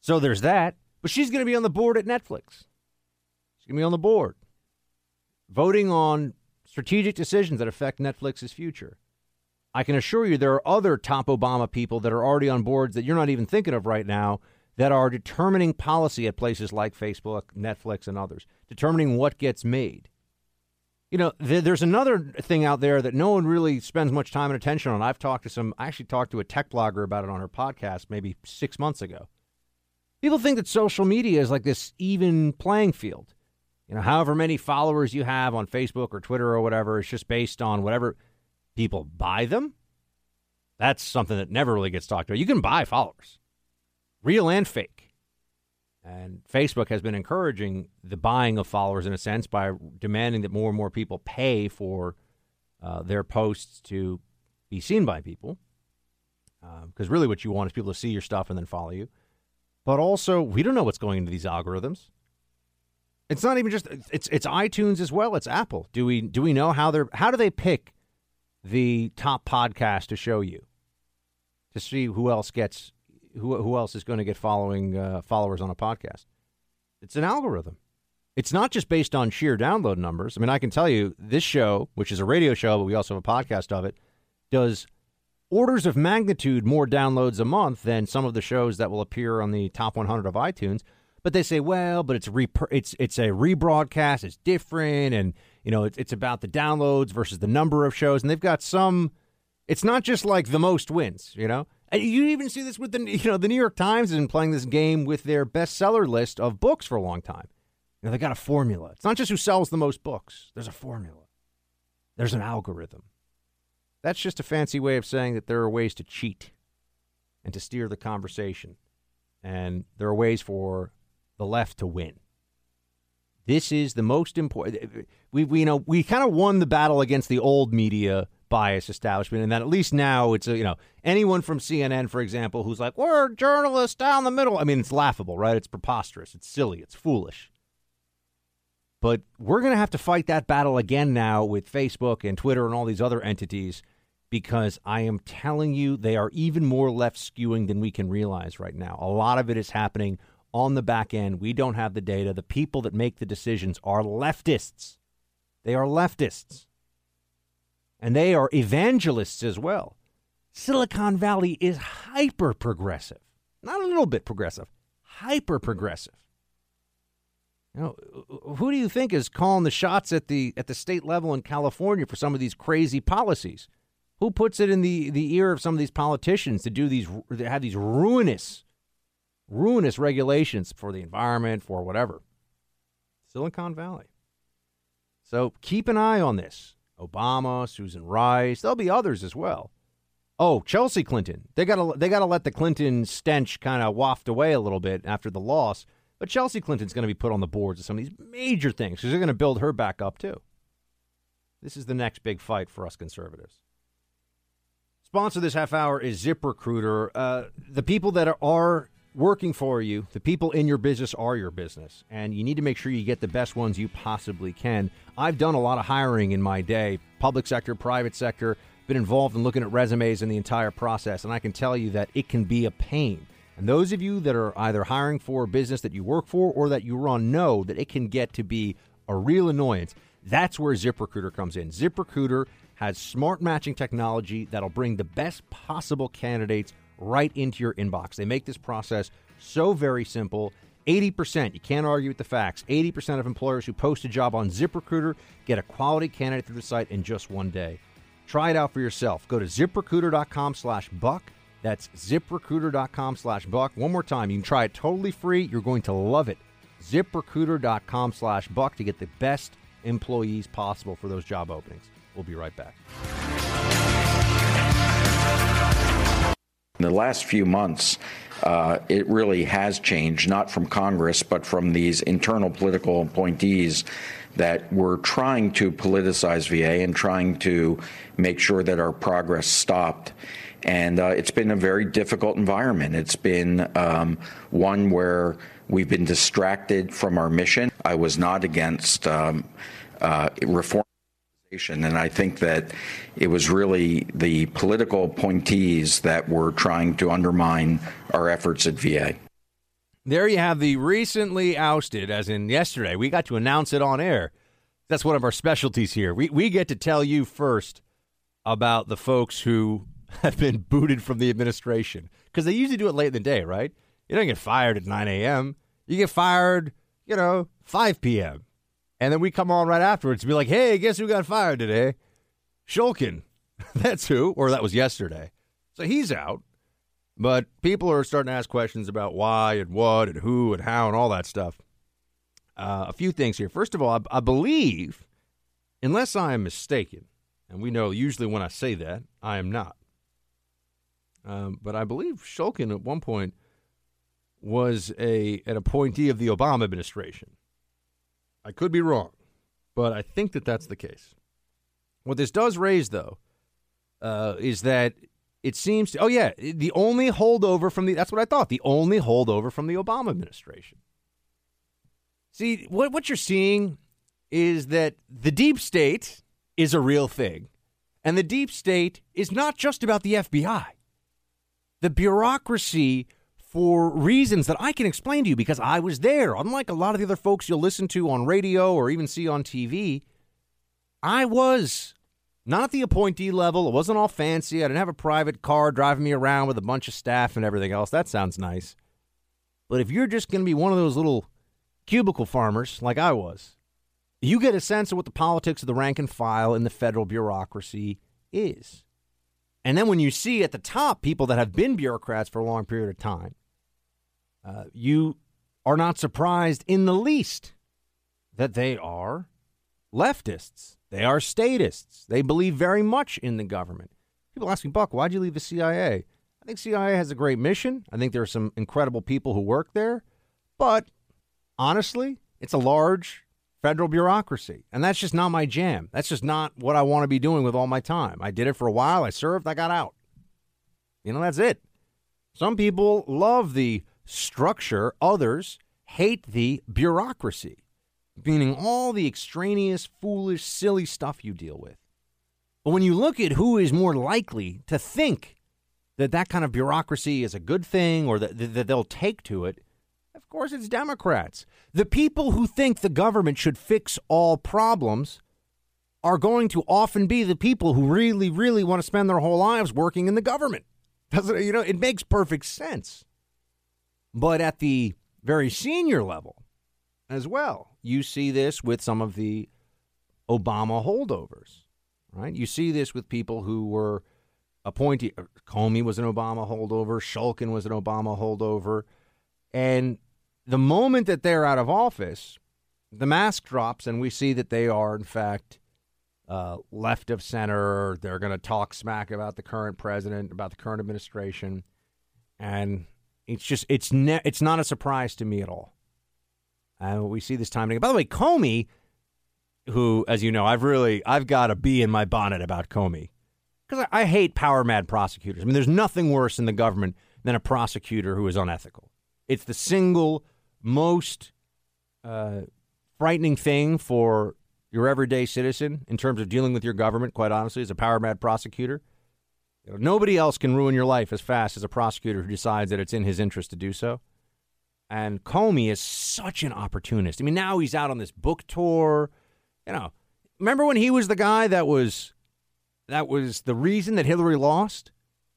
so there's that. But she's going to be on the board at Netflix. She's going to be on the board, voting on strategic decisions that affect Netflix's future. I can assure you there are other top Obama people that are already on boards that you're not even thinking of right now that are determining policy at places like Facebook, Netflix, and others, determining what gets made. You know, th- there's another thing out there that no one really spends much time and attention on. I've talked to some, I actually talked to a tech blogger about it on her podcast maybe six months ago. People think that social media is like this even playing field. You know, however many followers you have on Facebook or Twitter or whatever, it's just based on whatever people buy them. That's something that never really gets talked about. You can buy followers, real and fake. And Facebook has been encouraging the buying of followers in a sense by demanding that more and more people pay for uh, their posts to be seen by people. Because uh, really, what you want is people to see your stuff and then follow you but also we don't know what's going into these algorithms. It's not even just it's it's iTunes as well. It's Apple. Do we do we know how they're how do they pick the top podcast to show you to see who else gets who who else is going to get following uh, followers on a podcast? It's an algorithm. It's not just based on sheer download numbers. I mean, I can tell you this show, which is a radio show, but we also have a podcast of it, does orders of magnitude more downloads a month than some of the shows that will appear on the top 100 of iTunes. But they say, well, but it's it's it's a rebroadcast, it's different, and you know it's, it's about the downloads versus the number of shows, and they've got some. It's not just like the most wins, you know. And you even see this with the you know the New York Times has been playing this game with their bestseller list of books for a long time. You know they got a formula. It's not just who sells the most books. There's a formula. There's an algorithm. That's just a fancy way of saying that there are ways to cheat and to steer the conversation. And there are ways for the left to win. This is the most important. We, we you know we kind of won the battle against the old media bias establishment, and that at least now it's a, you know anyone from CNN, for example, who's like we're journalists down the middle. I mean, it's laughable, right? It's preposterous. It's silly. It's foolish. But we're going to have to fight that battle again now with Facebook and Twitter and all these other entities because I am telling you, they are even more left skewing than we can realize right now. A lot of it is happening on the back end. We don't have the data. The people that make the decisions are leftists. They are leftists. And they are evangelists as well. Silicon Valley is hyper progressive, not a little bit progressive, hyper progressive. You know, who do you think is calling the shots at the at the state level in California for some of these crazy policies? Who puts it in the, the ear of some of these politicians to do these to have these ruinous ruinous regulations for the environment, for whatever. Silicon Valley. So keep an eye on this. Obama, Susan Rice, there'll be others as well. Oh, Chelsea Clinton. They got to they got to let the Clinton stench kind of waft away a little bit after the loss. But Chelsea Clinton's going to be put on the boards of some of these major things because they're going to build her back up too. This is the next big fight for us conservatives. Sponsor this half hour is ZipRecruiter. Uh, the people that are working for you, the people in your business are your business, and you need to make sure you get the best ones you possibly can. I've done a lot of hiring in my day, public sector, private sector, been involved in looking at resumes and the entire process, and I can tell you that it can be a pain. And those of you that are either hiring for a business that you work for or that you run know that it can get to be a real annoyance. That's where ZipRecruiter comes in. ZipRecruiter has smart matching technology that'll bring the best possible candidates right into your inbox. They make this process so very simple. 80%, you can't argue with the facts. 80% of employers who post a job on ZipRecruiter get a quality candidate through the site in just one day. Try it out for yourself. Go to ziprecruiter.com slash buck. That's ziprecruiter.com slash buck. One more time, you can try it totally free. You're going to love it. ziprecruiter.com slash buck to get the best employees possible for those job openings. We'll be right back. In the last few months, uh, it really has changed, not from Congress, but from these internal political appointees that were trying to politicize VA and trying to make sure that our progress stopped. And uh, it's been a very difficult environment. It's been um, one where we've been distracted from our mission. I was not against um, uh, reform. And I think that it was really the political appointees that were trying to undermine our efforts at VA. There you have the recently ousted, as in yesterday. We got to announce it on air. That's one of our specialties here. We, we get to tell you first about the folks who have been booted from the administration because they usually do it late in the day, right? You don't get fired at 9 a.m., you get fired, you know, 5 p.m. And then we come on right afterwards and be like, hey, guess who got fired today? Shulkin. That's who, or that was yesterday. So he's out. But people are starting to ask questions about why and what and who and how and all that stuff. Uh, a few things here. First of all, I, I believe, unless I am mistaken, and we know usually when I say that, I am not. Um, but I believe Shulkin at one point was a an appointee of the Obama administration. I could be wrong, but I think that that's the case. What this does raise, though, uh, is that it seems to, oh, yeah, the only holdover from the, that's what I thought, the only holdover from the Obama administration. See, what, what you're seeing is that the deep state is a real thing, and the deep state is not just about the FBI. The bureaucracy for reasons that I can explain to you because I was there. Unlike a lot of the other folks you'll listen to on radio or even see on TV, I was not the appointee level. It wasn't all fancy. I didn't have a private car driving me around with a bunch of staff and everything else. That sounds nice. But if you're just going to be one of those little cubicle farmers like I was, you get a sense of what the politics of the rank and file in the federal bureaucracy is. And then when you see at the top people that have been bureaucrats for a long period of time, uh, you are not surprised in the least that they are leftists. They are statists. They believe very much in the government. People ask me, Buck, why'd you leave the CIA? I think CIA has a great mission. I think there are some incredible people who work there. But honestly, it's a large federal bureaucracy. And that's just not my jam. That's just not what I want to be doing with all my time. I did it for a while. I served. I got out. You know, that's it. Some people love the structure, others hate the bureaucracy, meaning all the extraneous, foolish, silly stuff you deal with. But when you look at who is more likely to think that that kind of bureaucracy is a good thing or that, that they'll take to it, of course, it's Democrats. The people who think the government should fix all problems are going to often be the people who really, really want to spend their whole lives working in the government. Doesn't you know? It makes perfect sense. But at the very senior level as well, you see this with some of the Obama holdovers, right? You see this with people who were appointed. Comey was an Obama holdover. Shulkin was an Obama holdover. And the moment that they're out of office, the mask drops, and we see that they are, in fact, uh, left of center. They're going to talk smack about the current president, about the current administration, and it's just it's ne- it's not a surprise to me at all. And we see this time. Again. By the way, Comey, who, as you know, I've really I've got a bee in my bonnet about Comey because I, I hate power mad prosecutors. I mean, there's nothing worse in the government than a prosecutor who is unethical. It's the single most uh, frightening thing for your everyday citizen in terms of dealing with your government, quite honestly, as a power mad prosecutor. You know, nobody else can ruin your life as fast as a prosecutor who decides that it's in his interest to do so. And Comey is such an opportunist. I mean, now he's out on this book tour. You know, remember when he was the guy that was that was the reason that Hillary lost?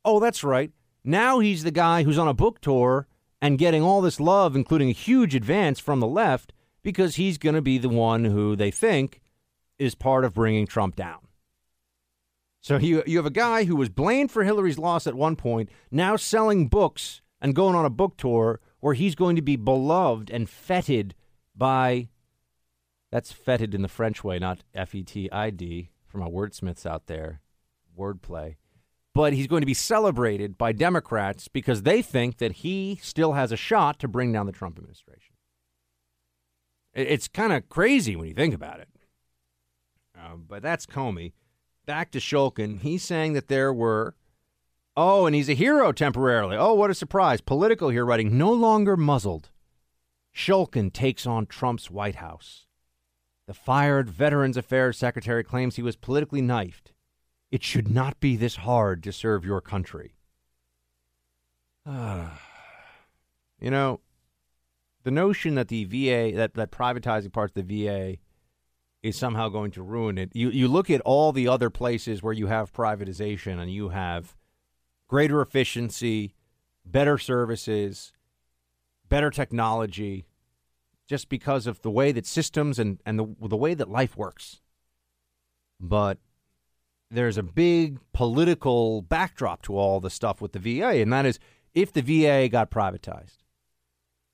Oh, that's right. Now he's the guy who's on a book tour and getting all this love, including a huge advance from the left, because he's going to be the one who they think is part of bringing Trump down. So you, you have a guy who was blamed for Hillary's loss at one point, now selling books and going on a book tour where he's going to be beloved and feted by. That's feted in the French way, not F E T I D, for my wordsmiths out there. Wordplay. But he's going to be celebrated by Democrats because they think that he still has a shot to bring down the Trump administration. It's kind of crazy when you think about it. Uh, but that's Comey. Back to Shulkin. He's saying that there were, oh, and he's a hero temporarily. Oh, what a surprise. Politico here writing, no longer muzzled. Shulkin takes on Trump's White House. The fired Veterans Affairs Secretary claims he was politically knifed. It should not be this hard to serve your country. you know, the notion that the VA, that, that privatizing parts of the VA is somehow going to ruin it. You you look at all the other places where you have privatization and you have greater efficiency, better services, better technology, just because of the way that systems and, and the the way that life works. But there's a big political backdrop to all the stuff with the VA, and that is if the VA got privatized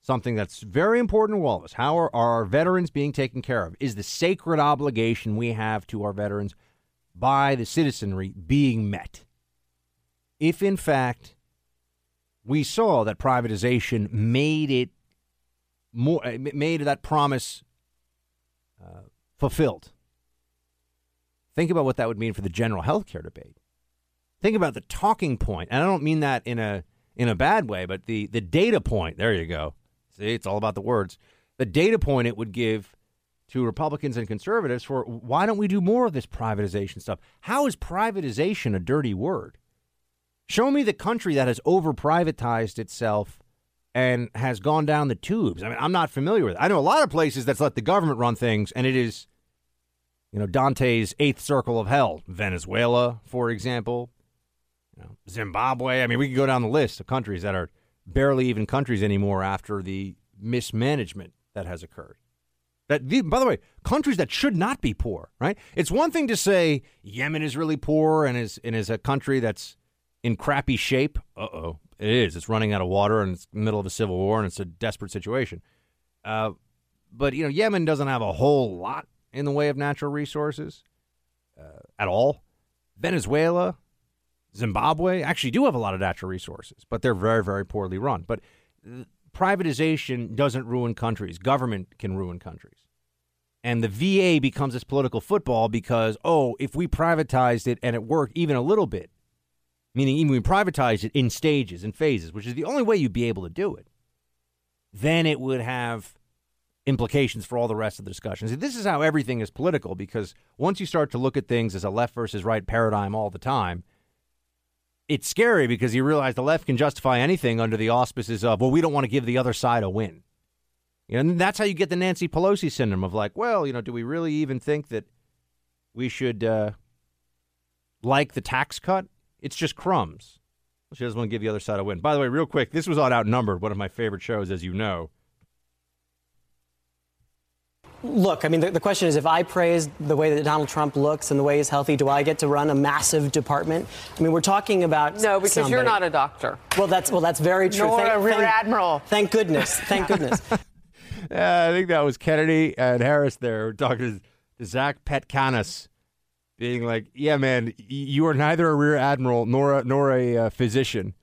something that's very important to all of us. How are, are our veterans being taken care of? Is the sacred obligation we have to our veterans by the citizenry being met? If, in fact, we saw that privatization made it more, made that promise uh, fulfilled, think about what that would mean for the general health care debate. Think about the talking point, and I don't mean that in a in a bad way, but the the data point. There you go See, it's all about the words. The data point it would give to Republicans and conservatives for why don't we do more of this privatization stuff? How is privatization a dirty word? Show me the country that has over privatized itself and has gone down the tubes. I mean, I'm not familiar with it. I know a lot of places that's let the government run things, and it is, you know, Dante's eighth circle of hell. Venezuela, for example, you know, Zimbabwe. I mean, we could go down the list of countries that are barely even countries anymore after the mismanagement that has occurred. That, by the way, countries that should not be poor, right? It's one thing to say Yemen is really poor and is and is a country that's in crappy shape. Uh oh, it is. It's running out of water and it's in the middle of a civil war and it's a desperate situation. Uh, but you know, Yemen doesn't have a whole lot in the way of natural resources uh, at all. Venezuela, Zimbabwe actually do have a lot of natural resources, but they're very, very poorly run. But privatization doesn't ruin countries, government can ruin countries. And the VA becomes this political football because, oh, if we privatized it and it worked even a little bit, meaning even we privatized it in stages and phases, which is the only way you'd be able to do it, then it would have implications for all the rest of the discussions. This is how everything is political because once you start to look at things as a left versus right paradigm all the time, it's scary because you realize the left can justify anything under the auspices of, well, we don't want to give the other side a win. You know, and that's how you get the Nancy Pelosi syndrome of like, well, you know, do we really even think that we should uh, like the tax cut? It's just crumbs. She doesn't want to give the other side a win. By the way, real quick, this was on Outnumbered, one of my favorite shows, as you know. Look, I mean, the, the, question is if I praise the way that Donald Trump looks and the way he's healthy, do I get to run a massive department? I mean, we're talking about no, because somebody. you're not a doctor. Well, that's well, that's very true. Nor thank, a rear thank, admiral. Thank goodness. Thank goodness. yeah, I think that was Kennedy and Harris there talking to Zach Petkanis, being like, "Yeah, man, you are neither a rear admiral nor a, nor a uh, physician."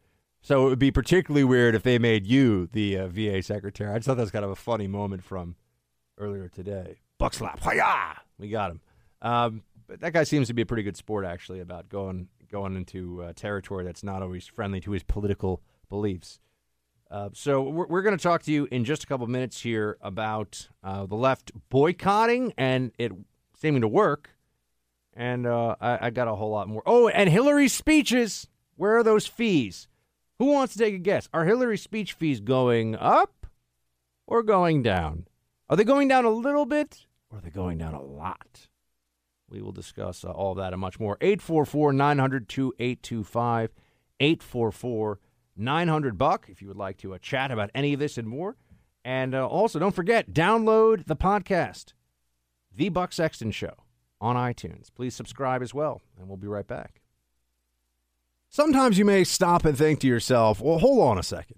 So it would be particularly weird if they made you the uh, VA secretary. I just thought that was kind of a funny moment from earlier today. Buck slap, hiya! We got him. Um, but that guy seems to be a pretty good sport, actually, about going going into uh, territory that's not always friendly to his political beliefs. Uh, so we're, we're going to talk to you in just a couple minutes here about uh, the left boycotting and it seeming to work. And uh, I, I got a whole lot more. Oh, and Hillary's speeches. Where are those fees? Who wants to take a guess? Are Hillary's speech fees going up or going down? Are they going down a little bit or are they going down a lot? We will discuss uh, all that and much more. 844 900 2825. 844 900 Buck if you would like to uh, chat about any of this and more. And uh, also, don't forget, download the podcast, The Buck Sexton Show, on iTunes. Please subscribe as well, and we'll be right back. Sometimes you may stop and think to yourself, well, hold on a second.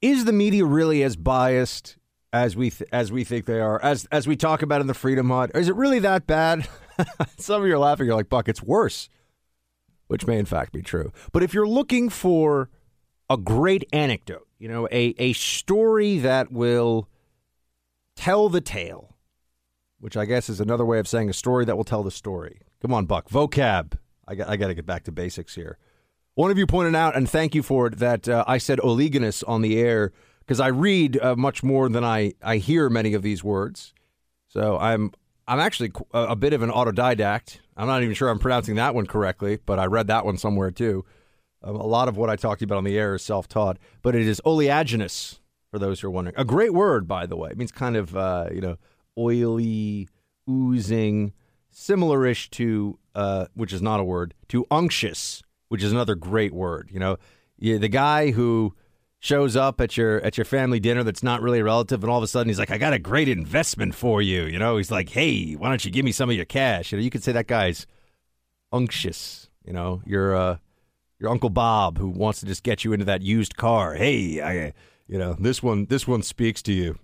Is the media really as biased as we th- as we think they are, as as we talk about in the Freedom Hut? Is it really that bad? Some of you are laughing. You're like, Buck, it's worse, which may in fact be true. But if you're looking for a great anecdote, you know, a, a story that will tell the tale, which I guess is another way of saying a story that will tell the story. Come on, Buck. Vocab. I got, I got to get back to basics here. One of you pointed out, and thank you for it, that uh, I said oliganous on the air because I read uh, much more than I, I hear many of these words. So I'm I'm actually a, a bit of an autodidact. I'm not even sure I'm pronouncing that one correctly, but I read that one somewhere too. Um, a lot of what I talked about on the air is self taught, but it is oleaginous for those who are wondering. A great word, by the way. It means kind of, uh, you know, oily, oozing, similar ish to, uh, which is not a word, to unctuous, which is another great word. You know, the guy who shows up at your at your family dinner that's not really a relative and all of a sudden he's like i got a great investment for you you know he's like hey why don't you give me some of your cash you know you could say that guy's unctuous you know you're uh your uncle Bob who wants to just get you into that used car. Hey, I, you know this one. This one speaks to you.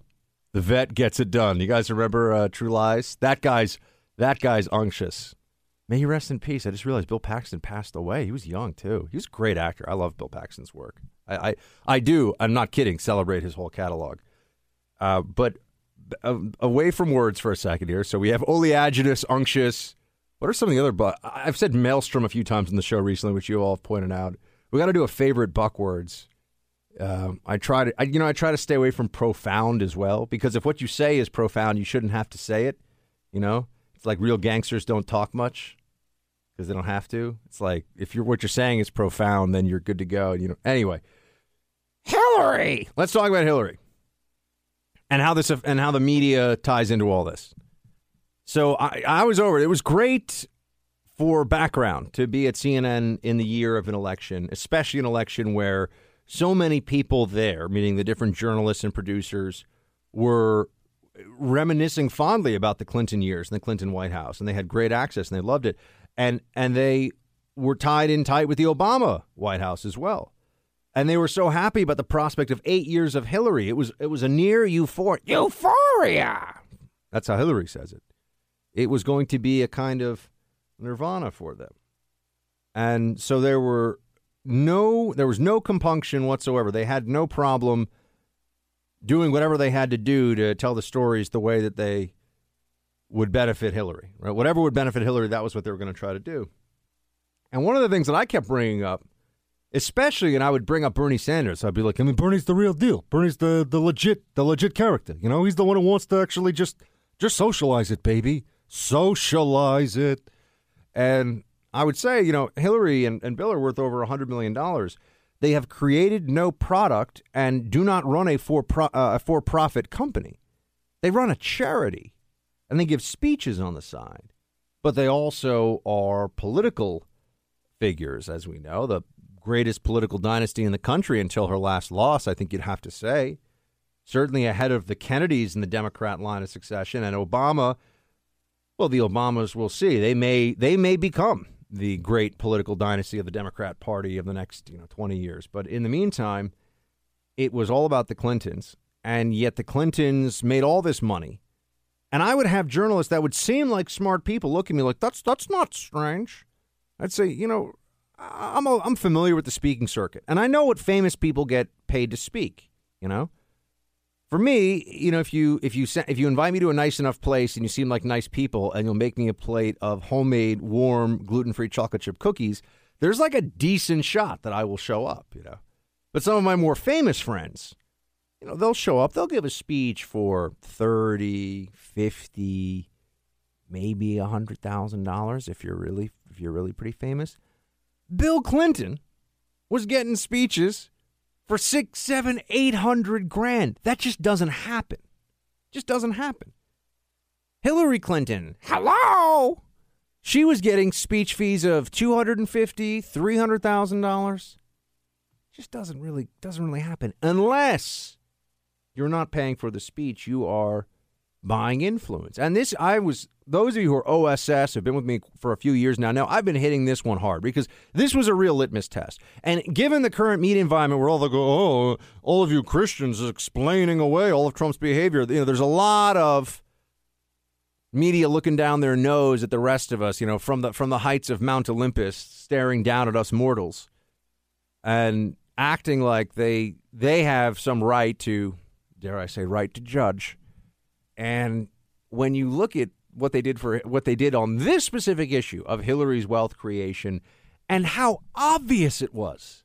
The vet gets it done. You guys remember uh, True Lies? That guy's that guy's unctuous. May he rest in peace. I just realized Bill Paxton passed away. He was young too. He was a great actor. I love Bill Paxton's work. I I, I do. I'm not kidding. Celebrate his whole catalog. Uh, but uh, away from words for a second here. So we have oleaginous, unctuous what are some of the other But I've said maelstrom a few times in the show recently, which you all have pointed out. We got to do a favorite buck words. Um, I try to, I, you know, I try to stay away from profound as well because if what you say is profound, you shouldn't have to say it. You know, it's like real gangsters don't talk much because they don't have to. It's like if you're what you're saying is profound, then you're good to go. You know. Anyway, Hillary. Let's talk about Hillary and how this and how the media ties into all this. So I, I was over it. Was great for background to be at CNN in the year of an election, especially an election where so many people there, meaning the different journalists and producers, were reminiscing fondly about the Clinton years and the Clinton White House, and they had great access and they loved it, and and they were tied in tight with the Obama White House as well, and they were so happy about the prospect of eight years of Hillary. It was it was a near euphor- euphoria. That's how Hillary says it it was going to be a kind of nirvana for them. And so there were no there was no compunction whatsoever. They had no problem doing whatever they had to do to tell the stories the way that they would benefit Hillary. Right? Whatever would benefit Hillary, that was what they were going to try to do. And one of the things that I kept bringing up, especially, and I would bring up Bernie Sanders. I'd be like, I mean, Bernie's the real deal. Bernie's the the legit the legit character. You know, he's the one who wants to actually just just socialize it, baby socialize it. And I would say, you know, Hillary and, and Bill are worth over $100 million. They have created no product and do not run a for pro, uh, for profit company. They run a charity and they give speeches on the side. But they also are political figures, as we know, the greatest political dynasty in the country until her last loss, I think you'd have to say. certainly ahead of the Kennedys in the Democrat line of succession, and Obama. Well, the Obamas will see. They may they may become the great political dynasty of the Democrat Party of the next you know 20 years. But in the meantime, it was all about the Clintons, and yet the Clintons made all this money. And I would have journalists that would seem like smart people look at me like that's that's not strange. I'd say, you know, I'm a, I'm familiar with the speaking circuit, and I know what famous people get paid to speak. You know, for me, you know, if you if you if you invite me to a nice enough place and you seem like nice people, and you'll make me a plate of homemade, warm, gluten free chocolate chip cookies, there's like a decent shot that I will show up. You know, but some of my more famous friends, you know, they'll show up, they'll give a speech for 30, 50, maybe a hundred thousand dollars if you're really if you're really pretty famous. Bill Clinton was getting speeches for six, seven, eight hundred grand. That just doesn't happen. Just doesn't happen. Hillary Clinton, hello. She was getting speech fees of two hundred and fifty, three hundred thousand dollars. Just doesn't really doesn't really happen unless you're not paying for the speech. You are buying influence. And this, I was, those of you who are OSS have been with me for a few years now. Now, I've been hitting this one hard because this was a real litmus test. And given the current media environment where all they go, oh, all of you Christians is explaining away all of Trump's behavior, you know, there's a lot of media looking down their nose at the rest of us, you know, from the from the heights of Mount Olympus, staring down at us mortals, and acting like they they have some right to, dare I say, right to judge and when you look at what they did for what they did on this specific issue of Hillary's wealth creation and how obvious it was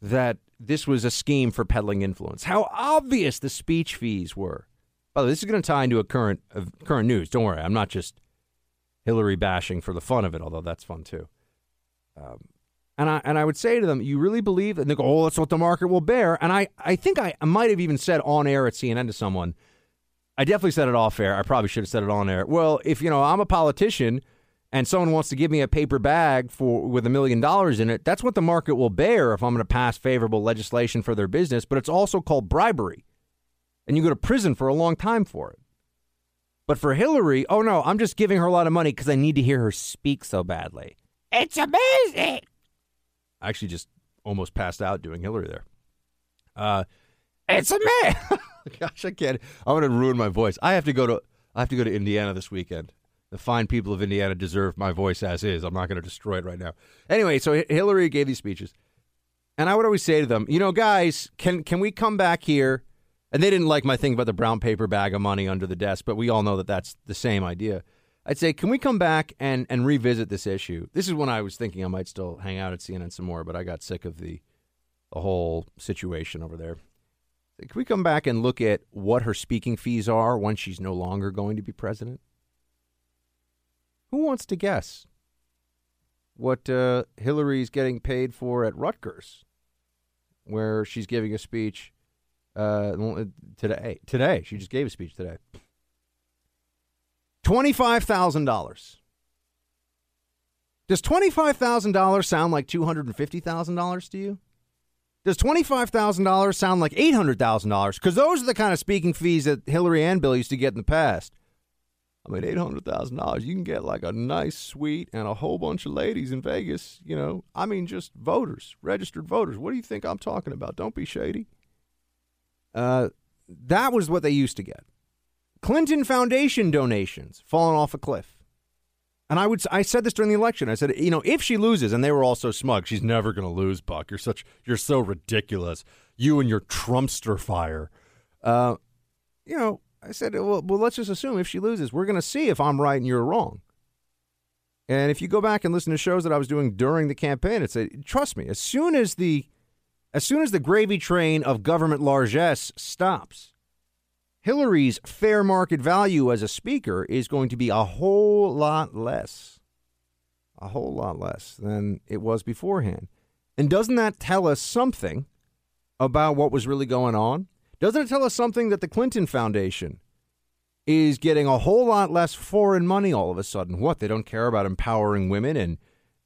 that this was a scheme for peddling influence, how obvious the speech fees were. By the way, this is going to tie into a current uh, current news. Don't worry, I'm not just Hillary bashing for the fun of it, although that's fun too. Um, and I and I would say to them, you really believe that? And they go, oh, that's what the market will bear. And I, I think I, I might have even said on air at CNN to someone I definitely said it off air. I probably should have said it on air. Well, if you know I'm a politician and someone wants to give me a paper bag for with a million dollars in it, that's what the market will bear if I'm going to pass favorable legislation for their business. But it's also called bribery, and you go to prison for a long time for it. But for Hillary, oh no, I'm just giving her a lot of money because I need to hear her speak so badly. It's amazing. I actually just almost passed out doing Hillary there. Uh, it's a man. Gosh, I can't. I'm going to ruin my voice. I have to go to. I have to go to Indiana this weekend. The fine people of Indiana deserve my voice as is. I'm not going to destroy it right now. Anyway, so Hillary gave these speeches, and I would always say to them, you know, guys, can can we come back here? And they didn't like my thing about the brown paper bag of money under the desk, but we all know that that's the same idea. I'd say, can we come back and and revisit this issue? This is when I was thinking I might still hang out at CNN some more, but I got sick of the the whole situation over there. Can we come back and look at what her speaking fees are once she's no longer going to be president? Who wants to guess what uh, Hillary's getting paid for at Rutgers, where she's giving a speech uh, today? Today, she just gave a speech today. Twenty-five thousand dollars. Does twenty-five thousand dollars sound like two hundred and fifty thousand dollars to you? Does $25,000 sound like $800,000? Because those are the kind of speaking fees that Hillary and Bill used to get in the past. I mean, $800,000, you can get like a nice suite and a whole bunch of ladies in Vegas, you know. I mean, just voters, registered voters. What do you think I'm talking about? Don't be shady. Uh, that was what they used to get. Clinton Foundation donations falling off a cliff. And I would I said this during the election. I said, you know, if she loses, and they were all so smug, she's never going to lose, Buck. You're such you're so ridiculous. You and your Trumpster fire. Uh, you know, I said, well, well, let's just assume if she loses, we're going to see if I'm right and you're wrong. And if you go back and listen to shows that I was doing during the campaign, it's a, trust me, as soon as the as soon as the gravy train of government largesse stops, Hillary's fair market value as a speaker is going to be a whole lot less, a whole lot less than it was beforehand. And doesn't that tell us something about what was really going on? Doesn't it tell us something that the Clinton Foundation is getting a whole lot less foreign money all of a sudden? What? They don't care about empowering women and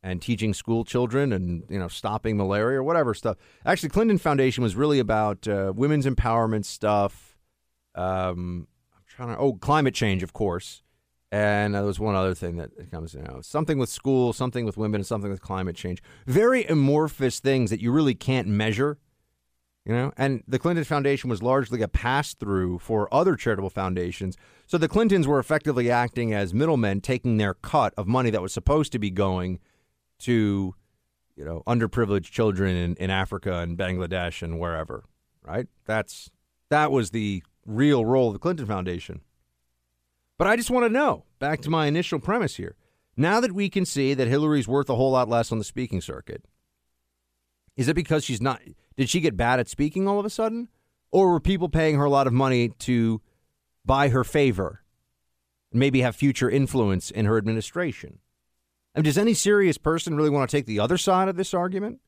and teaching school children and you know stopping malaria or whatever stuff. Actually, Clinton Foundation was really about uh, women's empowerment stuff. Um, I'm trying to oh climate change, of course, and there was one other thing that comes you know something with school, something with women, and something with climate change. Very amorphous things that you really can't measure. You know, and the Clinton Foundation was largely a pass through for other charitable foundations. So the Clintons were effectively acting as middlemen, taking their cut of money that was supposed to be going to, you know, underprivileged children in, in Africa and Bangladesh and wherever. Right? That's that was the real role of the Clinton Foundation. But I just want to know, back to my initial premise here. Now that we can see that Hillary's worth a whole lot less on the speaking circuit, is it because she's not did she get bad at speaking all of a sudden? Or were people paying her a lot of money to buy her favor, and maybe have future influence in her administration? I mean, does any serious person really want to take the other side of this argument?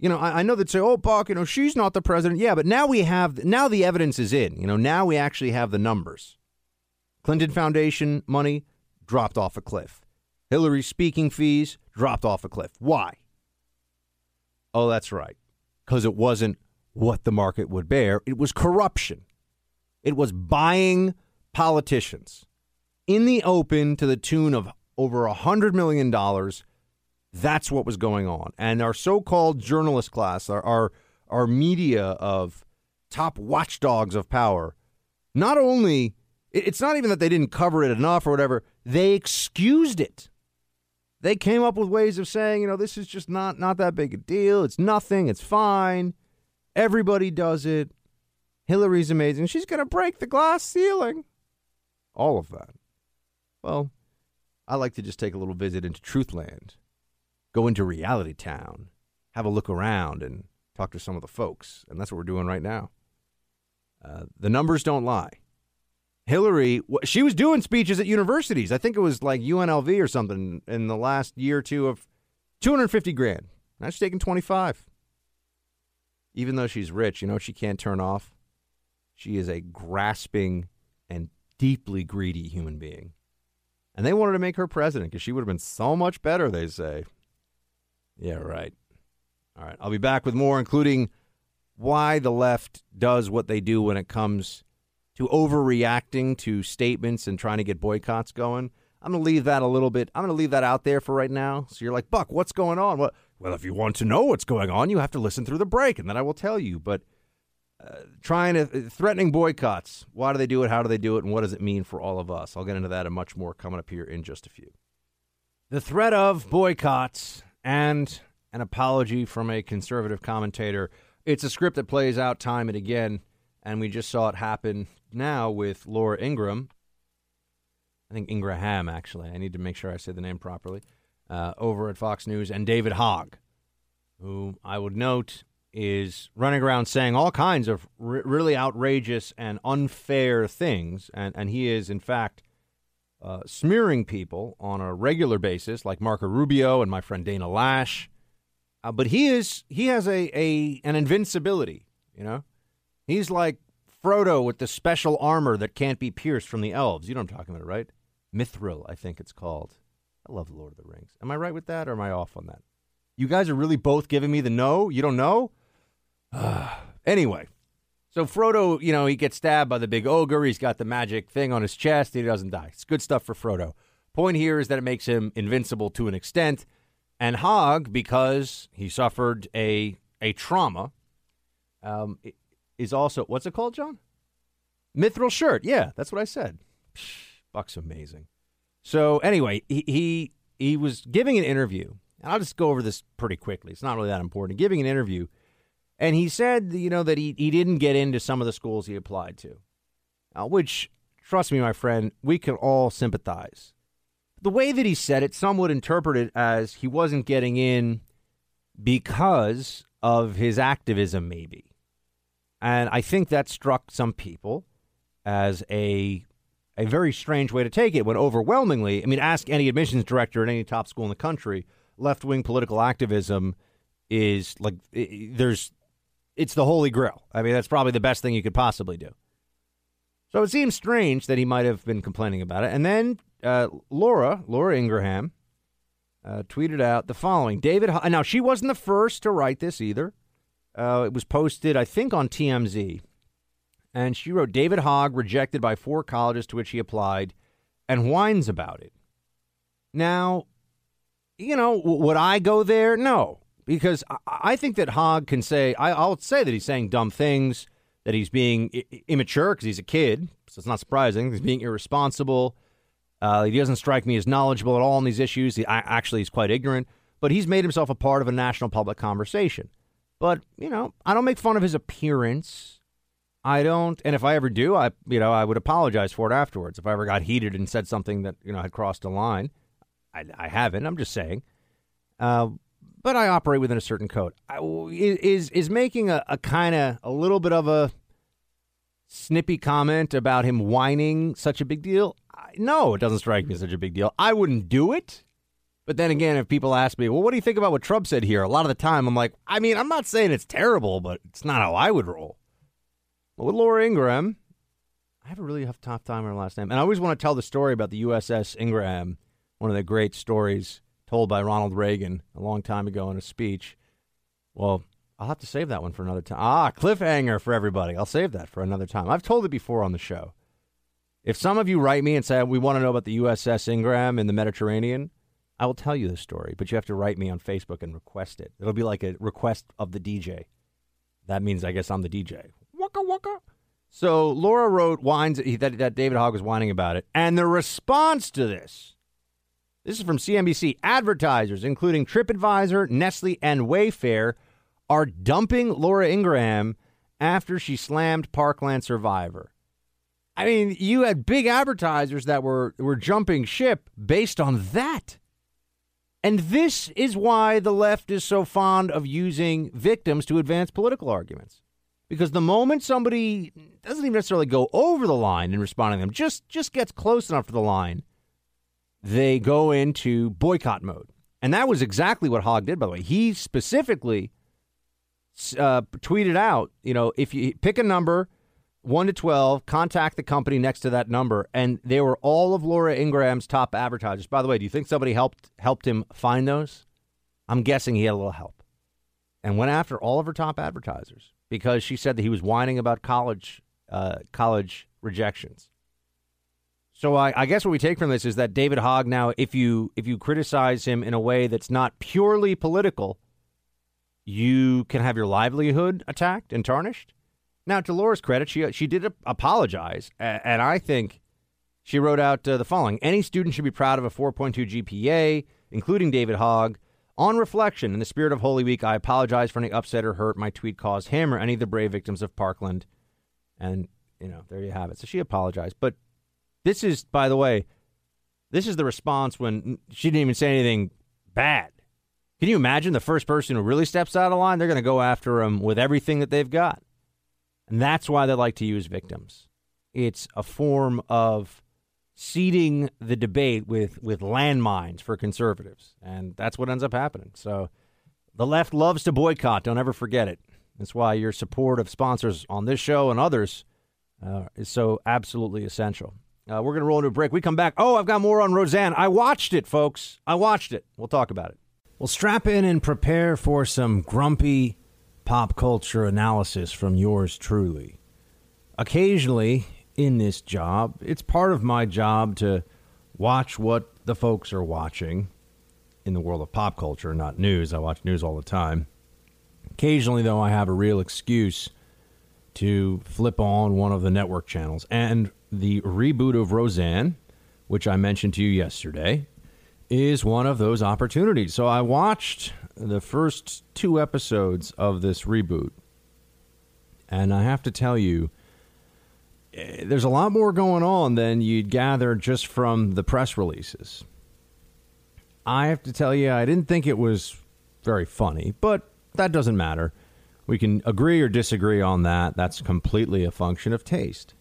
You know, I, I know that say, "Oh, Buck, you know, she's not the president." Yeah, but now we have now the evidence is in. You know, now we actually have the numbers. Clinton Foundation money dropped off a cliff. Hillary's speaking fees dropped off a cliff. Why? Oh, that's right because it wasn't what the market would bear. It was corruption. It was buying politicians in the open to the tune of over a $100 million. That's what was going on. And our so called journalist class, our, our, our media of top watchdogs of power, not only, it's not even that they didn't cover it enough or whatever, they excused it. They came up with ways of saying, you know, this is just not not that big a deal. It's nothing. It's fine. Everybody does it. Hillary's amazing. She's going to break the glass ceiling. All of that. Well, I like to just take a little visit into Truthland, go into Reality Town, have a look around, and talk to some of the folks. And that's what we're doing right now. Uh, the numbers don't lie. Hillary, she was doing speeches at universities. I think it was like UNLV or something in the last year or two of 250 grand. Now she's taking 25. Even though she's rich, you know she can't turn off? She is a grasping and deeply greedy human being. And they wanted to make her president because she would have been so much better, they say. Yeah, right. All right. I'll be back with more, including why the left does what they do when it comes to overreacting to statements and trying to get boycotts going. I'm going to leave that a little bit. I'm going to leave that out there for right now. So you're like, Buck, what's going on? Well, well, if you want to know what's going on, you have to listen through the break, and then I will tell you. But uh, trying to uh, threatening boycotts. Why do they do it? How do they do it? And what does it mean for all of us? I'll get into that and much more coming up here in just a few. The threat of boycotts and an apology from a conservative commentator. It's a script that plays out time and again, and we just saw it happen now with Laura Ingram. I think Ingraham, actually. I need to make sure I say the name properly. Uh, over at Fox News, and David Hogg, who I would note is running around saying all kinds of r- really outrageous and unfair things. And, and he is, in fact, uh, smearing people on a regular basis, like Marco Rubio and my friend Dana Loesch. Uh, but he is he has a, a an invincibility, you know. He's like Frodo with the special armor that can't be pierced from the elves. You know what I'm talking about, right? Mithril, I think it's called. I love Lord of the Rings. Am I right with that or am I off on that? You guys are really both giving me the no? You don't know? anyway, so Frodo, you know, he gets stabbed by the big ogre. He's got the magic thing on his chest. He doesn't die. It's good stuff for Frodo. Point here is that it makes him invincible to an extent. And Hogg, because he suffered a a trauma, um, is also what's it called, John? Mithril shirt. Yeah, that's what I said. Buck's amazing. So anyway, he, he he was giving an interview, and I'll just go over this pretty quickly. It's not really that important. Giving an interview, and he said, you know, that he he didn't get into some of the schools he applied to, uh, which, trust me, my friend, we can all sympathize. The way that he said it, some would interpret it as he wasn't getting in because of his activism, maybe. And I think that struck some people as a a very strange way to take it when overwhelmingly, I mean, ask any admissions director at any top school in the country, left wing political activism is like there's it's the holy grail. I mean, that's probably the best thing you could possibly do. So it seems strange that he might have been complaining about it. And then uh, Laura, Laura Ingraham, uh, tweeted out the following: David. Ho- now she wasn't the first to write this either. Uh, it was posted, I think, on TMZ, and she wrote David Hogg rejected by four colleges to which he applied, and whines about it. Now, you know, w- would I go there? No, because I, I think that Hogg can say. I, I'll say that he's saying dumb things, that he's being I- immature because he's a kid. So it's not surprising. He's being irresponsible. Uh, he doesn't strike me as knowledgeable at all on these issues. He, I, actually, he's quite ignorant, but he's made himself a part of a national public conversation. But you know, I don't make fun of his appearance. I don't, and if I ever do, I you know I would apologize for it afterwards. If I ever got heated and said something that you know had crossed a line, I, I haven't. I'm just saying. Uh, but I operate within a certain code. I, is is making a, a kind of a little bit of a snippy comment about him whining such a big deal? I, no, it doesn't strike me as such a big deal. I wouldn't do it. But then again, if people ask me, well, what do you think about what Trump said here? A lot of the time, I'm like, I mean, I'm not saying it's terrible, but it's not how I would roll. But with Laura Ingraham, I have a really tough time with her last name. And I always want to tell the story about the USS Ingraham, one of the great stories told by Ronald Reagan a long time ago in a speech. Well, I'll have to save that one for another time. Ah, cliffhanger for everybody. I'll save that for another time. I've told it before on the show. If some of you write me and say, we want to know about the USS Ingraham in the Mediterranean, I will tell you the story, but you have to write me on Facebook and request it. It'll be like a request of the DJ. That means I guess I'm the DJ. Waka waka. So Laura wrote whines that, that David Hogg was whining about it, and the response to this. This is from CNBC. Advertisers, including TripAdvisor, Nestle, and Wayfair, are dumping Laura Ingraham after she slammed Parkland Survivor. I mean, you had big advertisers that were were jumping ship based on that. And this is why the left is so fond of using victims to advance political arguments. Because the moment somebody doesn't even necessarily go over the line in responding to them, just just gets close enough to the line, they go into boycott mode. And that was exactly what Hogg did, by the way. He specifically uh, tweeted out, you know, if you pick a number, 1 to 12, contact the company next to that number. And they were all of Laura Ingraham's top advertisers. By the way, do you think somebody helped helped him find those? I'm guessing he had a little help. And went after all of her top advertisers because she said that he was whining about college uh, college rejections. So I, I, guess what we take from this is that David Hogg now, if you if you criticize him in a way that's not purely political, you can have your livelihood attacked and tarnished. Now, to Laura's credit, she she did apologize, and I think she wrote out uh, the following: Any student should be proud of a 4.2 GPA, including David Hogg. On reflection, in the spirit of Holy Week, I apologize for any upset or hurt my tweet caused him or any of the brave victims of Parkland. And you know, there you have it. So she apologized, but this is, by the way, this is the response when she didn't even say anything bad. Can you imagine the first person who really steps out of line? They're going to go after them with everything that they've got. And that's why they like to use victims. It's a form of seeding the debate with, with landmines for conservatives. And that's what ends up happening. So the left loves to boycott. Don't ever forget it. That's why your support of sponsors on this show and others uh, is so absolutely essential. Uh, we're going to roll into a break. We come back. Oh, I've got more on Roseanne. I watched it, folks. I watched it. We'll talk about it. Well, strap in and prepare for some grumpy pop culture analysis from yours truly. Occasionally, in this job, it's part of my job to watch what the folks are watching in the world of pop culture, not news. I watch news all the time. Occasionally, though, I have a real excuse to flip on one of the network channels. And the reboot of Roseanne, which I mentioned to you yesterday, is one of those opportunities. So I watched the first two episodes of this reboot. And I have to tell you, eh, there's a lot more going on than you'd gather just from the press releases. I have to tell you, I didn't think it was very funny, but that doesn't matter. We can agree or disagree on that. That's completely a function of taste.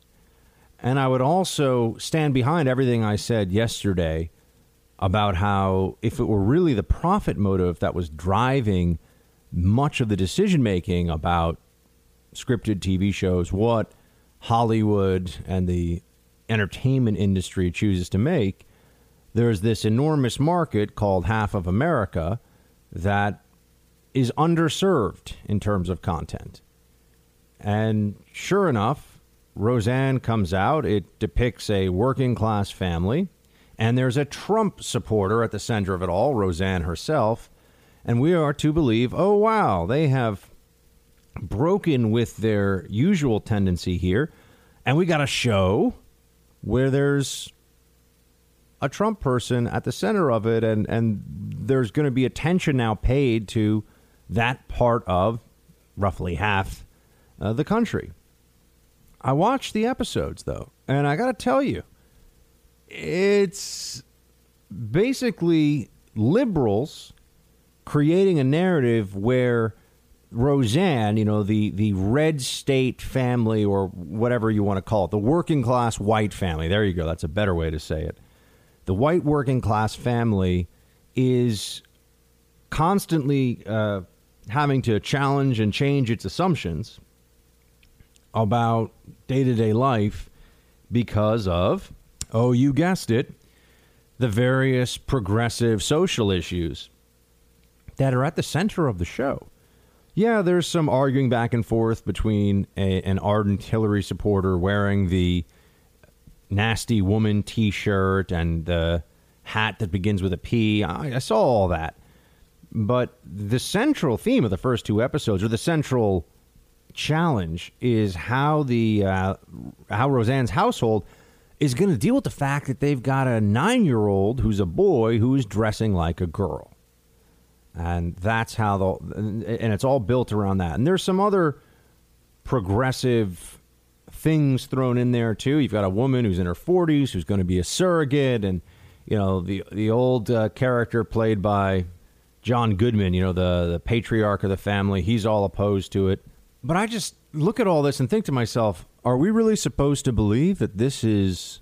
And I would also stand behind everything I said yesterday about how if it were really the profit motive that was driving much of the decision making about scripted TV shows, what Hollywood and the entertainment industry chooses to make, there's this enormous market called half of America that is underserved in terms of content. And sure enough, Roseanne comes out. It depicts a working class family. And there's a Trump supporter at the center of it all, Roseanne herself. And we are to believe, oh, wow, they have broken with their usual tendency here. And we got a show where there's a Trump person at the center of it, and, and there's going to be attention now paid to that part of roughly half uh, the country. I watched the episodes, though, and I got to tell you, it's basically liberals creating a narrative where Roseanne, you know, the, the red state family or whatever you want to call it, the working class white family, there you go, that's a better way to say it. The white working class family is constantly uh, having to challenge and change its assumptions about day to day life because of, oh, you guessed it, the various progressive social issues that are at the center of the show. Yeah, there's some arguing back and forth between a, an ardent Hillary supporter wearing the nasty woman t shirt and the hat that begins with a P. I, I saw all that. But the central theme of the first two episodes, or the central challenge, is how the uh, how Roseanne's household is going to deal with the fact that they've got a nine year old who's a boy who's dressing like a girl, and that's how the and it's all built around that. And there's some other progressive things thrown in there too. You've got a woman who's in her 40s who's going to be a surrogate, and you know the the old uh, character played by John Goodman, you know, the, the patriarch of the family, he's all opposed to it. But I just look at all this and think to myself, are we really supposed to believe that this is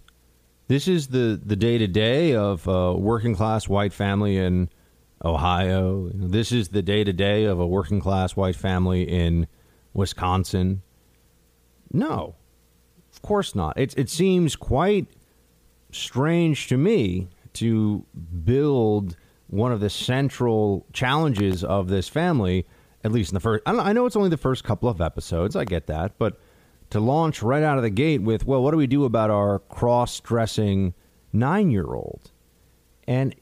this is the the day to day of a working class white family in Ohio? This is the day to day of a working class white family in Wisconsin? No, of course not. It it seems quite strange to me to build one of the central challenges of this family, at least in the first. I know it's only the first couple of episodes. I get that, but to launch right out of the gate with, well, what do we do about our cross-dressing nine-year-old? And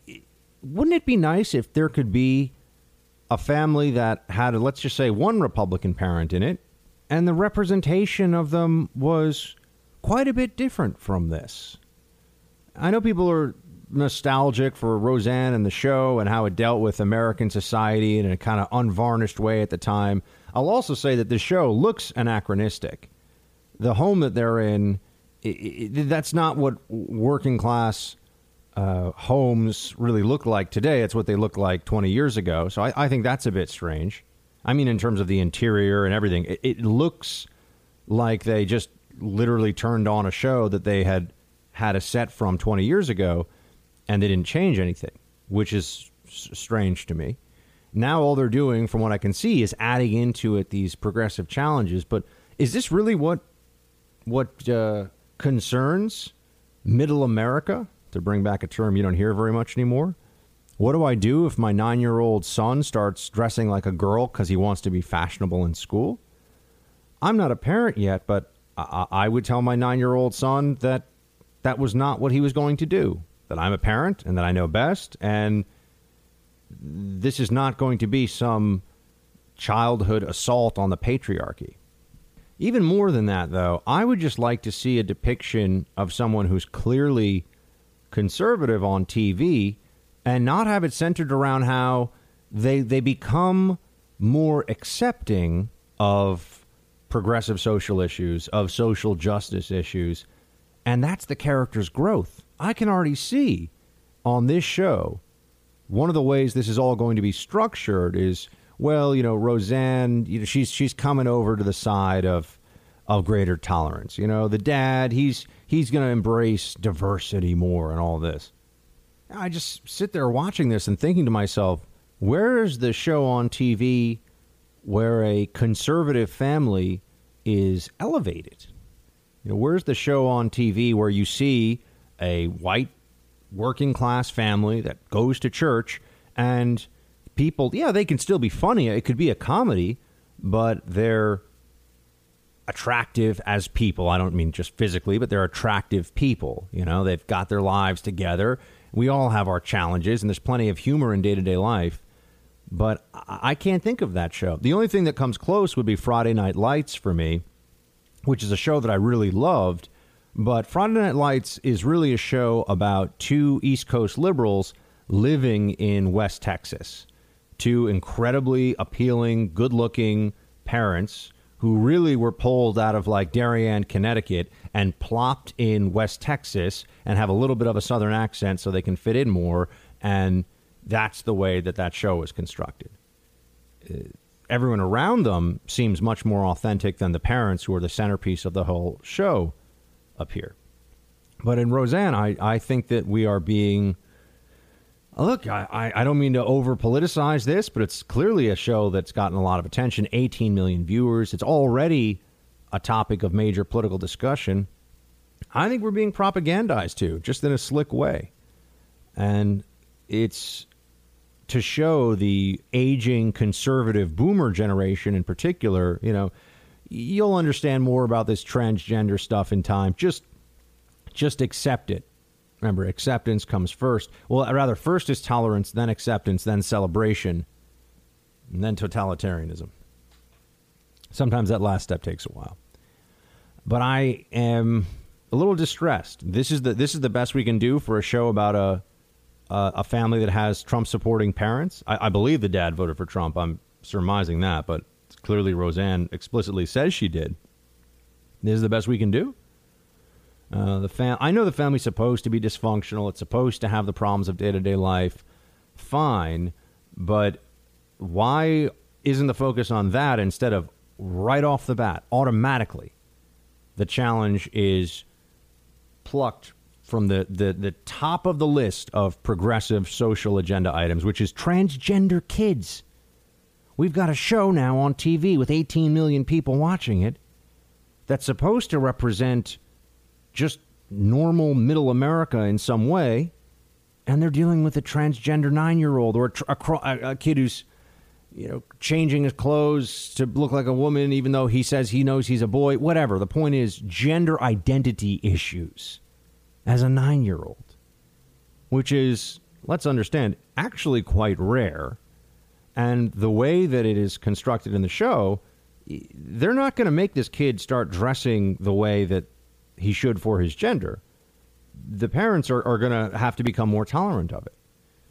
wouldn't it be nice if there could be a family that had, let's just say, one Republican parent in it, and the representation of them was quite a bit different from this? I know people are nostalgic for Roseanne and the show and how it dealt with American society in a kind of unvarnished way at the time. I'll also say that the show looks anachronistic. The home that they're in, it, it, that's not what working class uh, homes really look like today. It's what they looked like 20 years ago. So I, I, think that's a bit strange. I mean, in terms of the interior and everything, it, it looks like they just literally turned on a show that they had had a set from 20 years ago and they didn't change anything, which is strange to me. Now all they're doing, from what I can see, is adding into it these progressive challenges. But is this really what what uh, concerns middle America? To bring back a term you don't hear very much anymore. What do I do if my nine year old son starts dressing like a girl because he wants to be fashionable in school? I'm not a parent yet, but I, I would tell my nine year old son that that was not what he was going to do that I'm a parent and that I know best. And this is not going to be some childhood assault on the patriarchy. Even more than that, though, I would just like to see a depiction of someone who's clearly conservative on TV and not have it centered around how they they become more accepting of progressive social issues, of social justice issues, and that's the character's growth. I can already see on this show one of the ways this is all going to be structured is well, you know, Roseanne, you know, she's she's coming over to the side of of greater tolerance. You know, the dad, he's he's going to embrace diversity more and all this. I just sit there watching this and thinking to myself, where is the show on TV where a conservative family is elevated? You know, where's the show on TV where you see a white working class family that goes to church and people, yeah, they can still be funny. It could be a comedy, but they're attractive as people. I don't mean just physically, but they're attractive people. You know, they've got their lives together. We all have our challenges, and there's plenty of humor in day to day life. But I can't think of that show. The only thing that comes close would be Friday Night Lights for me, which is a show that I really loved. But Friday Night Lights is really a show about two East Coast liberals living in West Texas. Two incredibly appealing, good looking parents who really were pulled out of like Darien, Connecticut, and plopped in West Texas and have a little bit of a southern accent so they can fit in more. And that's the way that that show is constructed. Uh, everyone around them seems much more authentic than the parents who are the centerpiece of the whole show up here. But in Roseanne, I, I think that we are being. Look, I, I don't mean to over politicize this, but it's clearly a show that's gotten a lot of attention 18 million viewers. It's already a topic of major political discussion. I think we're being propagandized to, just in a slick way. And it's to show the aging conservative boomer generation in particular, you know, you'll understand more about this transgender stuff in time. Just just accept it. Remember, acceptance comes first. Well, rather, first is tolerance, then acceptance, then celebration, and then totalitarianism. Sometimes that last step takes a while. But I am a little distressed. This is the this is the best we can do for a show about a a, a family that has Trump supporting parents. I, I believe the dad voted for Trump. I'm surmising that, but clearly Roseanne explicitly says she did. This is the best we can do. Uh, the fam- I know the family's supposed to be dysfunctional. It's supposed to have the problems of day to day life. Fine, but why isn't the focus on that instead of right off the bat, automatically? The challenge is plucked from the, the, the top of the list of progressive social agenda items, which is transgender kids. We've got a show now on TV with 18 million people watching it that's supposed to represent just normal middle America in some way, and they're dealing with a transgender nine year old or a, a, a, kid who's, you know, changing his clothes to look like a woman, even though he says he knows he's a boy. Whatever. The point is gender identity issues as a nine year old, which is, let's understand, actually quite rare. And the way that it is constructed in the show, they're not going to make this kid start dressing the way that he should for his gender. The parents are, are going to have to become more tolerant of it.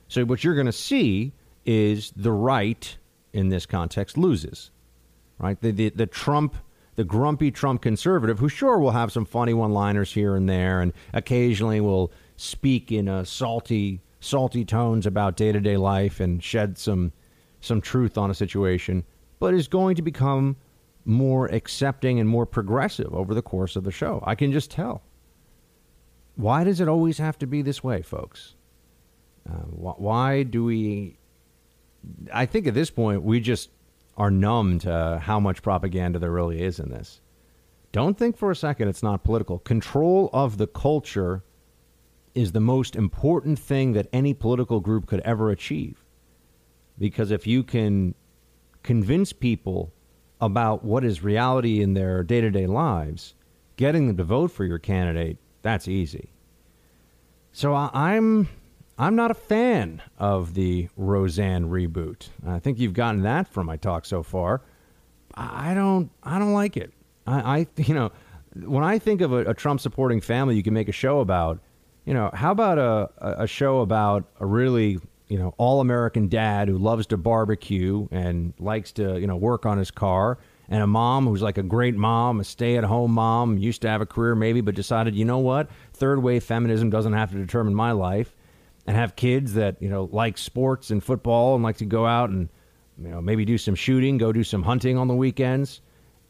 So, what you're going to see is the right, in this context, loses. Right? The, the, the Trump the grumpy Trump conservative who sure will have some funny one-liners here and there and occasionally will speak in a salty salty tones about day-to-day life and shed some some truth on a situation but is going to become more accepting and more progressive over the course of the show. I can just tell. Why does it always have to be this way, folks? Uh, wh- why do we? I think at this point we just are numb to how much propaganda there really is in this. Don't think for a second it's not political. Control of the culture is the most important thing that any political group could ever achieve. Because if you can convince people about what is reality in their day to day lives, getting them to vote for your candidate, that's easy. So I'm I'm not a fan of the Roseanne reboot. I think you've gotten that from my talk so far. I don't I don't like it. I, I you know when I think of a, a Trump supporting family, you can make a show about. You know, how about a a show about a really you know all American dad who loves to barbecue and likes to you know work on his car, and a mom who's like a great mom, a stay at home mom, used to have a career maybe, but decided you know what, third wave feminism doesn't have to determine my life and have kids that you know like sports and football and like to go out and you know maybe do some shooting, go do some hunting on the weekends,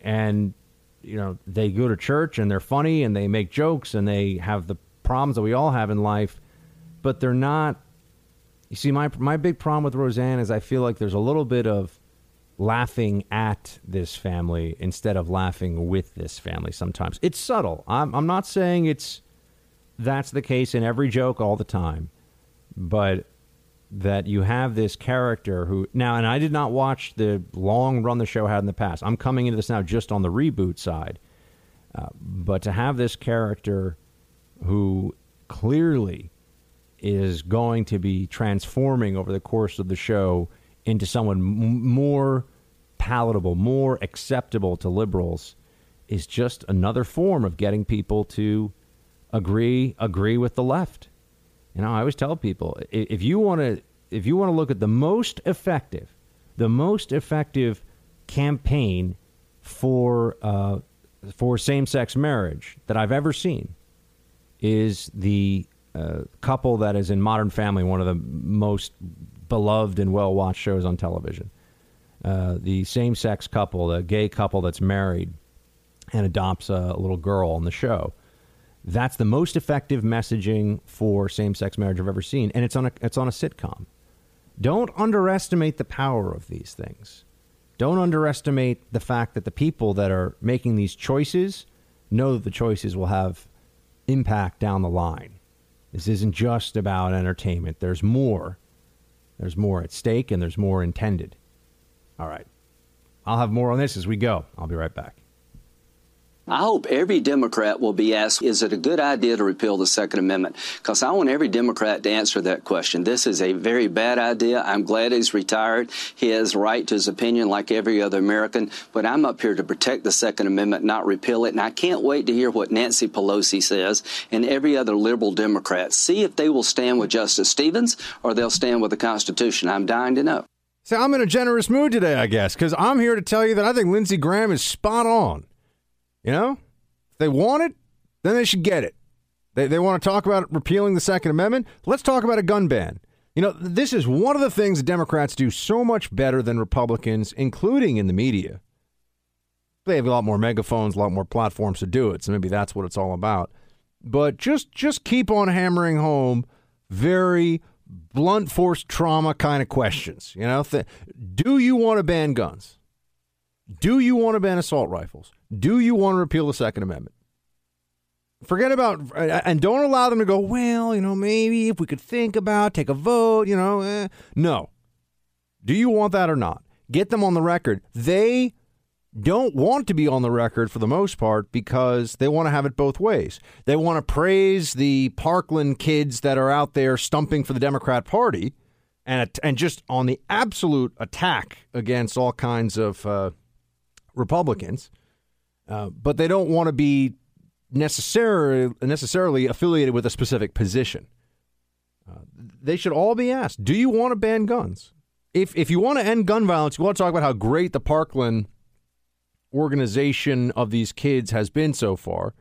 and you know they go to church and they're funny and they make jokes and they have the problems that we all have in life, but they're not. You see, my my big problem with Roseanne is I feel like there's a little bit of laughing at this family instead of laughing with this family. Sometimes it's subtle. I'm I'm not saying it's that's the case in every joke all the time, but that you have this character who now, and I did not watch the long run the show had in the past. I'm coming into this now just on the reboot side, uh, but to have this character who clearly is going to be transforming over the course of the show into someone m- more palatable, more acceptable to liberals is just another form of getting people to agree agree with the left. You know, I always tell people if you want to if you want to look at the most effective, the most effective campaign for uh, for same sex marriage that I've ever seen is the uh, couple that is in Modern Family, one of the most beloved and well watched shows on television. Uh, the same sex couple, the gay couple that's married and adopts a, little girl on the show. That's the most effective messaging for same-sex marriage I've ever seen, and it's on a it's on a sitcom. Don't underestimate the power of these things. Don't underestimate the fact that the people that are making these choices know that the choices will have impact down the line. This isn't just about entertainment. There's more. There's more at stake and there's more intended. All right. I'll have more on this as we go. I'll be right back. I hope every Democrat will be asked, is it a good idea to repeal the Second Amendment? Because I want every Democrat to answer that question. This is a very bad idea. I'm glad he's retired. He has right to his opinion like every other American, but I'm up here to protect the Second Amendment, not repeal it. And I can't wait to hear what Nancy Pelosi says and every other liberal Democrat. See if they will stand with Justice Stevens or they'll stand with the Constitution. I'm dying to know. So I'm in a generous mood today, I guess, because I'm here to tell you that I think Lindsey Graham is spot on. You know, if they want it, then they should get it. They, they want to talk about repealing the Second Amendment. Let's talk about a gun ban. You know, this is one of the things Democrats do so much better than Republicans, including in the media. They have a lot more megaphones, a lot more platforms to do it, so maybe that's what it's all about. But just just keep on hammering home very blunt force trauma kind of questions. You know, th- do you want to ban guns? Do you want to ban assault rifles? Do you want to repeal the Second Amendment? Forget about, and don't allow them to go, well, you know, maybe if we could think about, take a vote, you know. Eh. No. Do you want that or not? Get them on the record. They don't want to be on the record for the most part because they want to have it both ways. They want to praise the Parkland kids that are out there stumping for the Democrat Party and, and just on the absolute attack against all kinds of uh, Republicans. Uh, but they don't want to be necessarily necessarily affiliated with a specific position. Uh, they should all be asked: Do you want to ban guns? If if you want to end gun violence, you want to talk about how great the Parkland organization of these kids has been so far.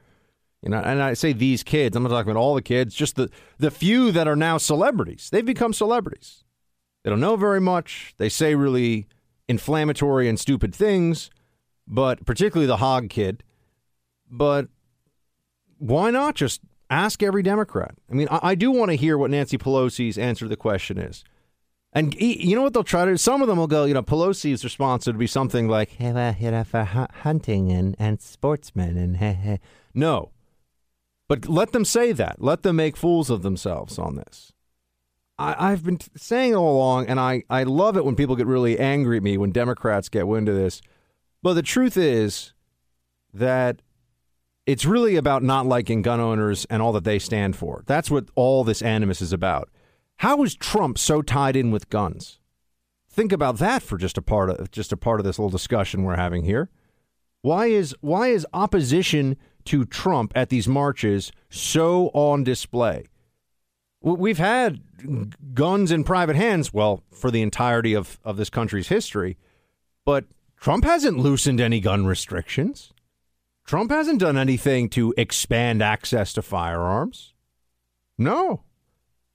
You know, and I say these kids. I'm not talking about all the kids, just the the few that are now celebrities. They've become celebrities. They don't know very much. They say really inflammatory and stupid things but particularly the Hogg kid. But why not just ask every Democrat? I mean, I, I do want to hear what Nancy Pelosi's answer to the question is. And you know what they'll try to do? Some of them will go, you know, Pelosi's response would be something like, hey, well, you know, for hunting and, and sportsmen and hey, hey. No. But let them say that. Let them make fools of themselves on this. I, have been saying all along, and I, I love it when people get really angry at me when Democrats get wind of this. But the truth is that it's really about not liking gun owners and all that they stand for. That's what all this animus is about. How is Trump so tied in with guns? Think about that for just a part of just a part of this little discussion we're having here. Why is why is opposition to Trump at these marches so on display? We've had guns in private hands, well, for the entirety of, of this country's history, but Trump hasn't loosened any gun restrictions. Trump hasn't done anything to expand access to firearms. No.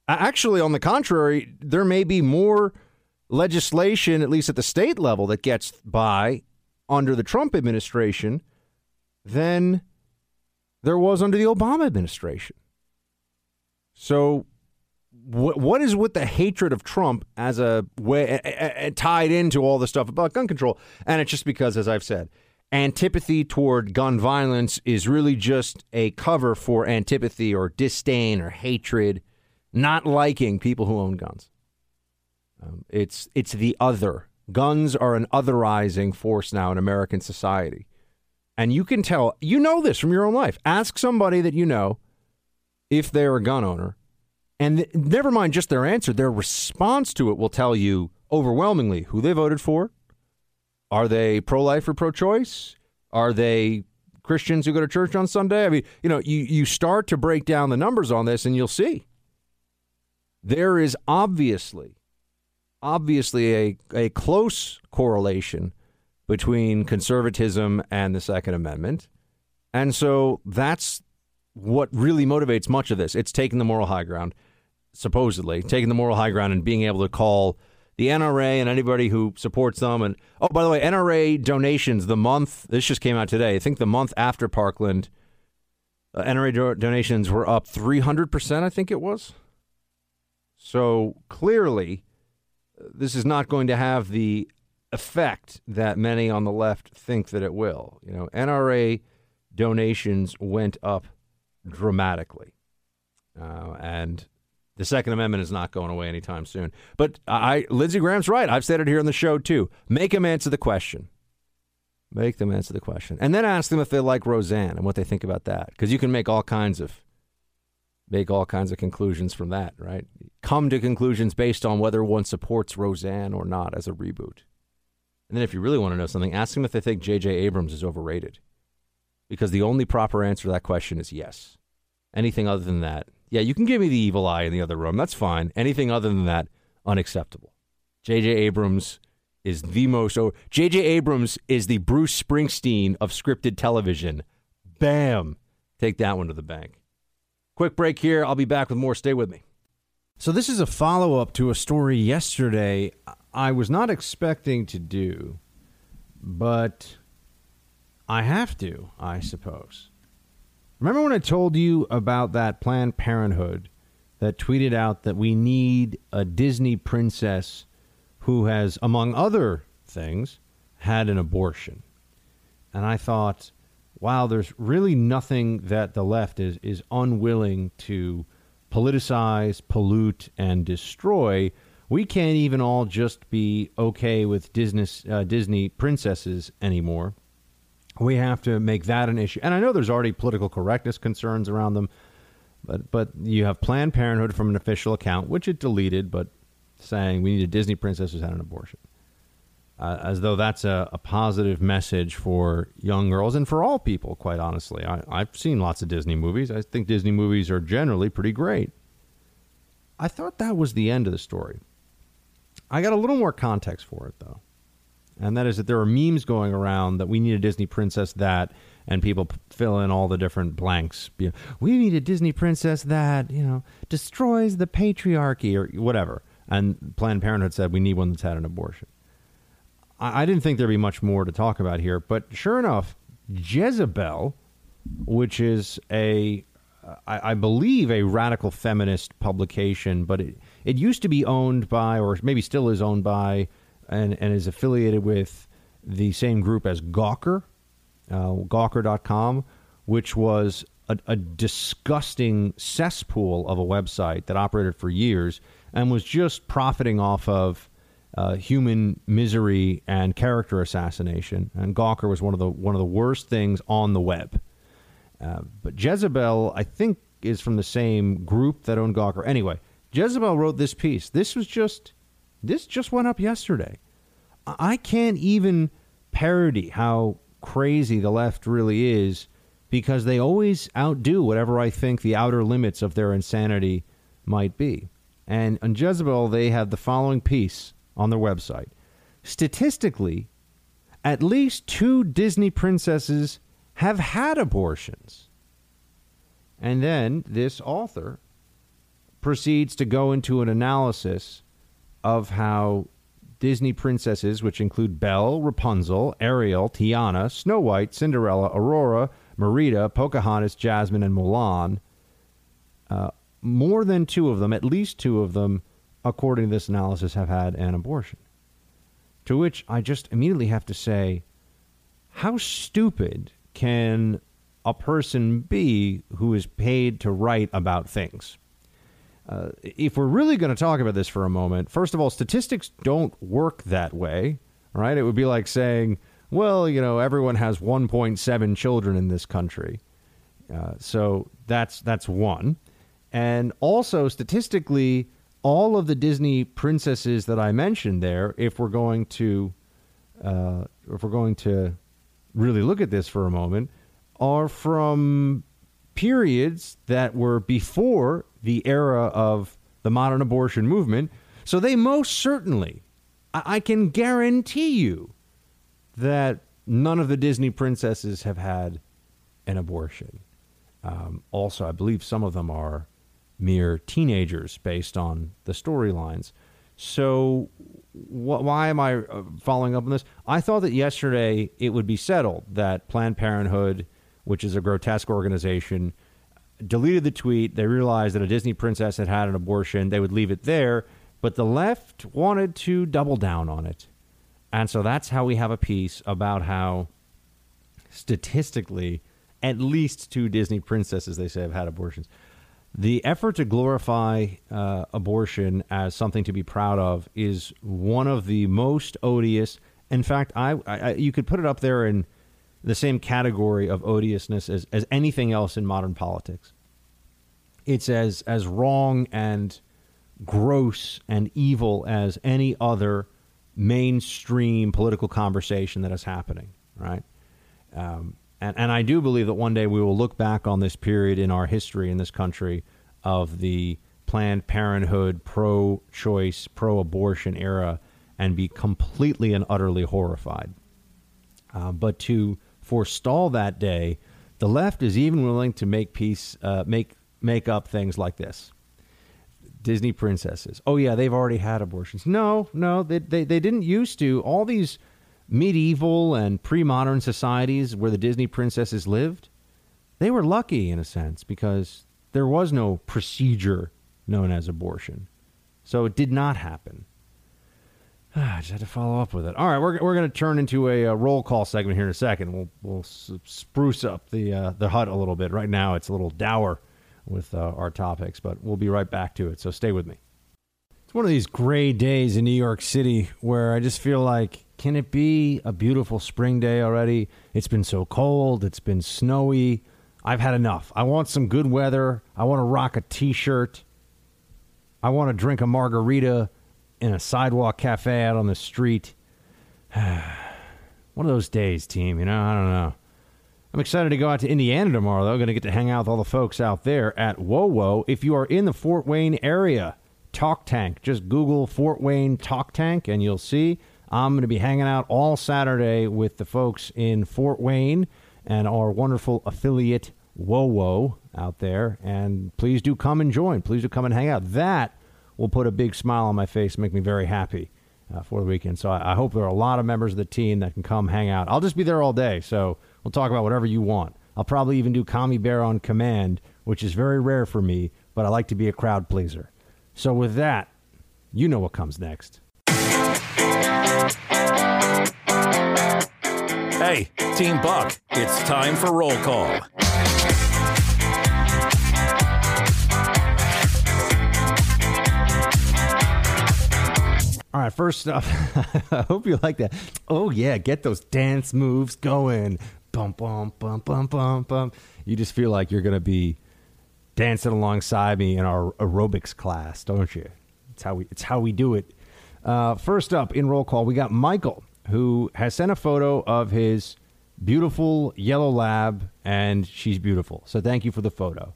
Actually, on the contrary, there may be more legislation, at least at the state level, that gets by under the Trump administration than there was under the Obama administration. So what, what is with the hatred of Trump as a way a, a, a, tied into all the stuff about gun control? And it's just because, as I've said, antipathy toward gun violence is really just a cover for antipathy or disdain or hatred, not liking people who own guns. Um, it's it's the other. Guns are an otherizing force now in American society. And you can tell, you know this from your own life. Ask somebody that you know if they're a gun owner, and th- never mind just their answer, their response to it will tell you overwhelmingly who they voted for. Are they pro life or pro choice? Are they Christians who go to church on Sunday? I mean, you know, you, you start to break down the numbers on this and you'll see. There is obviously obviously a, a close correlation between conservatism and the Second Amendment. And so that's what really motivates much of this. It's taking the moral high ground, supposedly, taking the moral high ground and being able to call the NRA and anybody who supports them. And oh, by the way, NRA donations, the month, this just came out today, I think the month after Parkland, uh, NRA do- donations were up 300%, I think it was. So clearly, this is not going to have the effect that many on the left think that it will. You know, NRA donations went up dramatically, uh, and the Second Amendment is not going away anytime soon. But I, Lindsey Graham's right. I've said it here on the show too. Make them answer the question. Make them answer the question, and then ask them if they like Roseanne and what they think about that, because you can make all kinds of make all kinds of conclusions from that, right? Come to conclusions based on whether one supports Roseanne or not as a reboot. And then if you really want to know something, ask them if they think J.J. Abrams is overrated. Because the only proper answer to that question is yes. Anything other than that, yeah, you can give me the evil eye in the other room. That's fine. Anything other than that, unacceptable. J.J. Abrams is the most. J.J. Abrams is the Bruce Springsteen of scripted television. Bam. Take that one to the bank. Quick break here. I'll be back with more. Stay with me. So, this is a follow up to a story yesterday I was not expecting to do, but I have to, I suppose. Remember when I told you about that Planned Parenthood that tweeted out that we need a Disney princess who has, among other things, had an abortion? And I thought, wow, there's really nothing that the left is, is unwilling to politicize, pollute, and destroy. We can't even all just be okay with Disney, uh, Disney princesses anymore. We have to make that an issue. And I know there's already political correctness concerns around them, but but you have Planned Parenthood from an official account, which it deleted, but saying we need a Disney princess who's had an abortion uh, as though that's a, a, positive message for young girls and for all people, quite honestly. I, I've seen lots of Disney movies. I think Disney movies are generally pretty great. I thought that was the end of the story. I got a little more context for it, though. And that is that there are memes going around that we need a Disney princess that, and people fill in all the different blanks. We need a Disney princess that, you know, destroys the patriarchy or whatever. And Planned Parenthood said we need one that's had an abortion. I, I didn't think there'd be much more to talk about here, but sure enough, Jezebel, which is a I, I, believe a radical feminist publication, but it, it used to be owned by, or maybe still is owned by, and, and is affiliated with the same group as Gawker, uh, Gawker.com, which was a, a disgusting cesspool of a website that operated for years and was just profiting off of uh, human misery and character assassination. And Gawker was one of the one of the worst things on the web. Uh, but Jezebel, I think, is from the same group that owned Gawker. Anyway, Jezebel wrote this piece. This was just this just went up yesterday. I can't even parody how crazy the left really is because they always outdo whatever I think the outer limits of their insanity might be. And on Jezebel, they have the following piece on their website. Statistically, at least two Disney princesses have had abortions. And then this author proceeds to go into an analysis of how Disney princesses, which include Belle, Rapunzel, Ariel, Tiana, Snow White, Cinderella, Aurora, Merida, Pocahontas, Jasmine, and Mulan, uh, more than two of them, at least two of them, according to this analysis, have had an abortion. To which I just immediately have to say, how stupid can a person be who is paid to write about things? Uh, if we're really going to talk about this for a moment, first of all, statistics don't work that way, right? It would be like saying, well, you know, everyone has 1.7 children in this country. Uh, so that's that's one. And also statistically, all of the Disney princesses that I mentioned there, if we're going to uh, if we're going to really look at this for a moment, are from periods that were before the era of the modern abortion movement. So they most certainly, I, I can guarantee you, that none of the Disney princesses have had an abortion. Um, also, I believe some of them are mere teenagers based on the storylines. So, wh- why am I uh, following up on this? I thought that yesterday it would be settled that Planned Parenthood, which is a grotesque organization, deleted the tweet. They realized that a Disney princess had had an abortion. They would leave it there, but the left wanted to double down on it. And so that's how we have a piece about how statistically at least two Disney princesses, they say, have had abortions. The effort to glorify uh, abortion as something to be proud of is one of the most odious. In fact, I, I you could put it up there in the same category of odiousness as, as anything else in modern politics. It's as as wrong and gross and evil as any other mainstream political conversation that is happening. Right. Um, and, and I do believe that one day we will look back on this period in our history in this country of the Planned Parenthood, pro choice, pro abortion era and be completely and utterly horrified. Uh, but to forestall that day, the left is even willing to make peace, uh, make make up things like this. Disney princesses. Oh yeah, they've already had abortions. No, no, they they, they didn't used to. All these medieval and pre-modern societies where the Disney princesses lived, they were lucky in a sense because there was no procedure known as abortion. So it did not happen. I just had to follow up with it. All right, we're, we're going to turn into a, a, roll call segment here in a second. We'll we'll spruce up the uh, the hut a little bit. Right now, it's a little dour with uh, our topics, but we'll be right back to it. So stay with me. It's one of these gray days in New York City where I just feel like, can it be a beautiful spring day already? It's been so cold, it's been snowy. I've had enough. I want some good weather. I want to rock a t shirt. I want to drink a margarita in a sidewalk cafe out on the street. one of those days, team, you know? I don't know. I'm excited to go out to Indiana tomorrow, though. Going to get to hang out with all the folks out there at WoWo. If you are in the Fort Wayne area, Talk Tank. Just Google Fort Wayne Talk Tank and you'll see. I'm going to be hanging out all Saturday with the folks in Fort Wayne and our wonderful affiliate WoWo out there. And please do come and join. Please do come and hang out. That will put a big smile on my face, make me very happy uh, for the weekend. So I, I hope there are a lot of members of the team that can come hang out. I'll just be there all day, so we'll talk about whatever you want. I'll probably even do Commie Bear on command, which is very rare for me, but I like to be a crowd pleaser. So, with that, you know what comes next. Hey, Team Buck, it's time for roll call. All right, first up, I hope you like that. Oh, yeah, get those dance moves going. Bum, bum, bum, bum, bum, bum. You just feel like you're to be dancing alongside me in our aerobics class, don't you? It's how we it's how we do it. Uh, first up in roll call, we got Michael, who has sent a photo of his beautiful yellow lab, and she's beautiful. So thank you for the photo.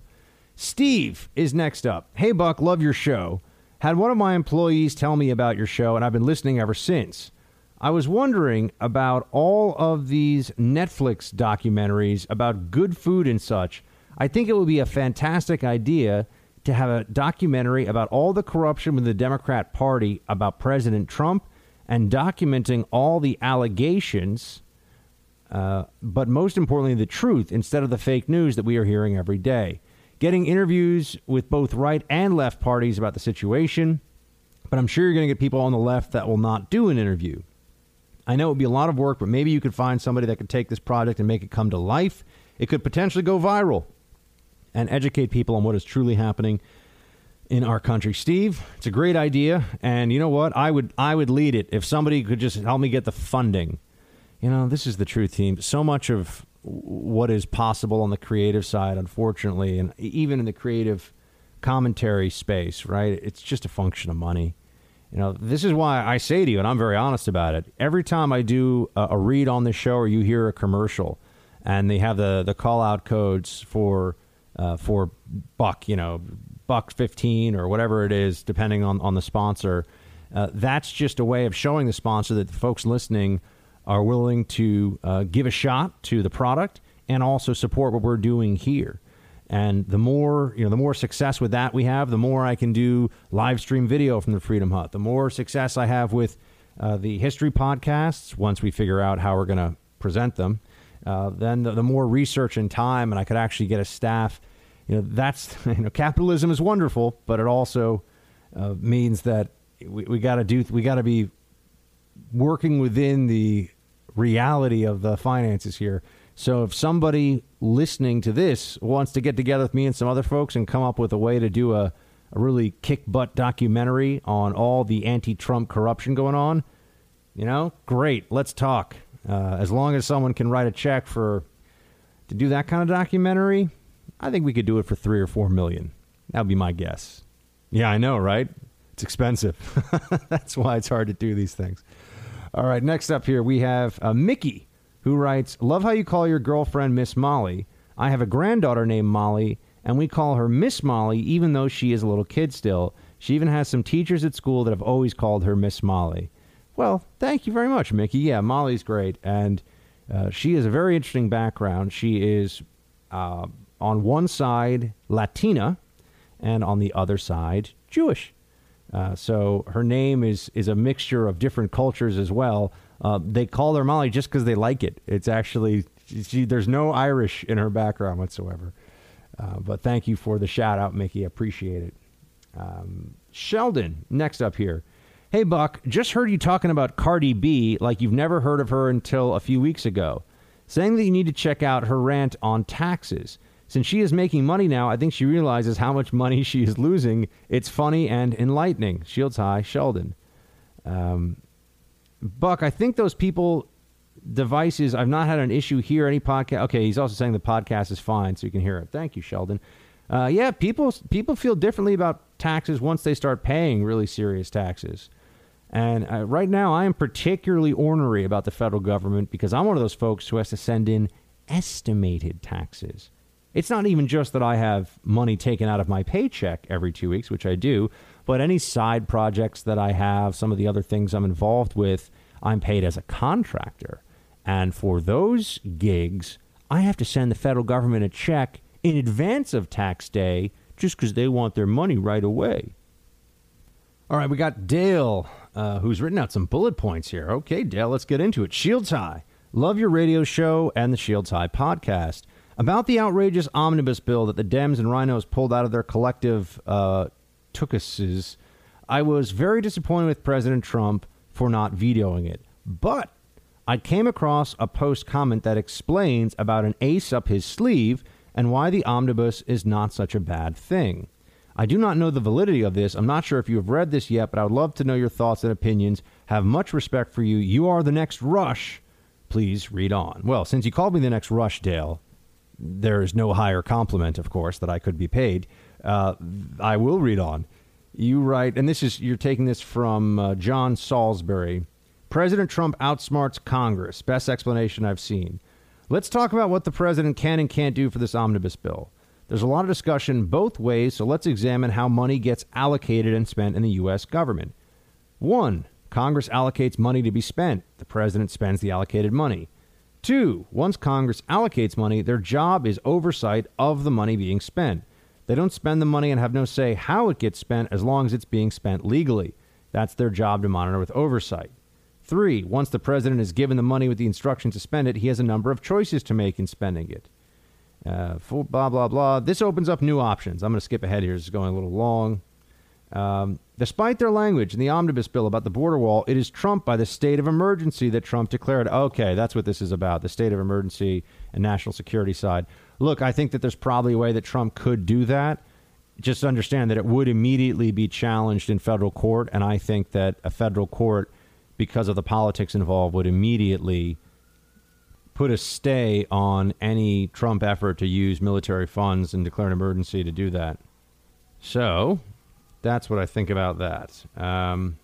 Steve is next up. Hey Buck, love your show. Had one of my employees tell me about your show, and I've been listening ever since. I was wondering about all of these Netflix documentaries about good food and such. I think it would be a fantastic idea to have a documentary about all the corruption with the Democrat Party about President Trump and documenting all the allegations, uh, but most importantly, the truth instead of the fake news that we are hearing every day. Getting interviews with both right and left parties about the situation, but I'm sure you're going to get people on the left that will not do an interview. I know it would be a lot of work, but maybe you could find somebody that could take this project and make it come to life. It could potentially go viral and educate people on what is truly happening in our country. Steve, it's a great idea, and you know what? I would I would lead it if somebody could just help me get the funding. You know, this is the truth, team. So much of what is possible on the creative side, unfortunately, and even in the creative commentary space, right? It's just a function of money. You know, this is why I say to you, and I'm very honest about it. Every time I do a, a read on the show, or you hear a commercial, and they have the the call out codes for uh, for buck, you know, buck fifteen or whatever it is, depending on on the sponsor. Uh, that's just a way of showing the sponsor that the folks listening are willing to uh, give a shot to the product and also support what we're doing here. And the more, you know, the more success with that we have, the more I can do live stream video from the Freedom Hut. The more success I have with uh, the history podcasts, once we figure out how we're going to present them, uh, then the, the, more research and time, and I could actually get a staff. You know, that's you know, capitalism is wonderful, but it also uh, means that we, we got to do we got to be working within the reality of the finances here. So if somebody listening to this wants to get together with me and some other folks and come up with a way to do a, a really kick butt documentary on all the anti Trump corruption going on, you know, great. Let's talk. Uh, as long as someone can write a check for to do that kind of documentary, I think we could do it for three or four million. That would be my guess. Yeah, I know, right? It's expensive. That's why it's hard to do these things. All right, next up here we have uh, Mickey, who writes, "Love how you call your girlfriend Miss Molly. I have a granddaughter named Molly, and we call her Miss Molly, even though she is a little kid still. She even has some teachers at school that have always called her Miss Molly." Well, thank you very much, Mickey. Yeah, Molly's great, and uh, she has a very interesting background. She is uh, on one side Latina, and on the other side Jewish. Uh, so her name is is a mixture of different cultures as well. Uh, they call her Molly just because they like it. It's actually she, there's no Irish in her background whatsoever. Uh, but thank you for the shout out, Mickey. Appreciate it. Um, Sheldon, next up here. Hey Buck, just heard you talking about Cardi B like you've never heard of her until a few weeks ago, saying that you need to check out her rant on taxes. Since she is making money now, I think she realizes how much money she is losing. It's funny and enlightening. Shields High, Sheldon. Um, Buck, I think those people devices. I've not had an issue here. Any podcast? Okay, he's also saying the podcast is fine, so you can hear it. Thank you, Sheldon. Uh, yeah, people people feel differently about taxes once they start paying really serious taxes. And uh, right now, I am particularly ornery about the federal government because I'm one of those folks who has to send in estimated taxes. It's not even just that I have money taken out of my paycheck every two weeks, which I do, but any side projects that I have, some of the other things I'm involved with, I'm paid as a contractor. And for those gigs, I have to send the federal government a check in advance of tax day just because they want their money right away. All right, we got Dale, uh, who's written out some bullet points here. Okay, Dale, let's get into it. Shields High. Love your radio show and the Shields High podcast about the outrageous omnibus bill that the Dems and RINOs pulled out of their collective uh, tookuses, I was very disappointed with President Trump for not vetoing it. But I came across a post comment that explains about an ace up his sleeve and why the omnibus is not such a bad thing. I do not know the validity of this. I'm not sure if you have read this yet, but I would love to know your thoughts and opinions. Have much respect for you. You are the next Rush. Please read on. Well, since you called me the next Rush, Dale, there is no higher compliment, of course, that I could be paid. Uh, I will read on. You write, and this is you're taking this from uh, John Salisbury. President Trump outsmarts Congress. Best explanation I've seen. Let's talk about what the president can and can't do for this omnibus bill. There's a lot of discussion both ways, so let's examine how money gets allocated and spent in the U.S. government. One, Congress allocates money to be spent. The president spends the allocated money. Two, once Congress allocates money, their job is oversight of the money being spent. They don't spend the money and have no say how it gets spent as long as it's being spent legally. That's their job to monitor with oversight. Three, once the president is given the money with the instruction to spend it, he has a number of choices to make in spending it. Uh, blah, blah, blah. This opens up new options. I'm going to skip ahead here. Is going a little long. Um, despite their language in the omnibus bill about the border wall, it is trumped by the state of emergency that Trump declared. Okay, that's what this is about the state of emergency and national security side. Look, I think that there's probably a way that Trump could do that. Just understand that it would immediately be challenged in federal court. And I think that a federal court, because of the politics involved, would immediately put a stay on any Trump effort to use military funds and declare an emergency to do that. So that's what I think about that. Um,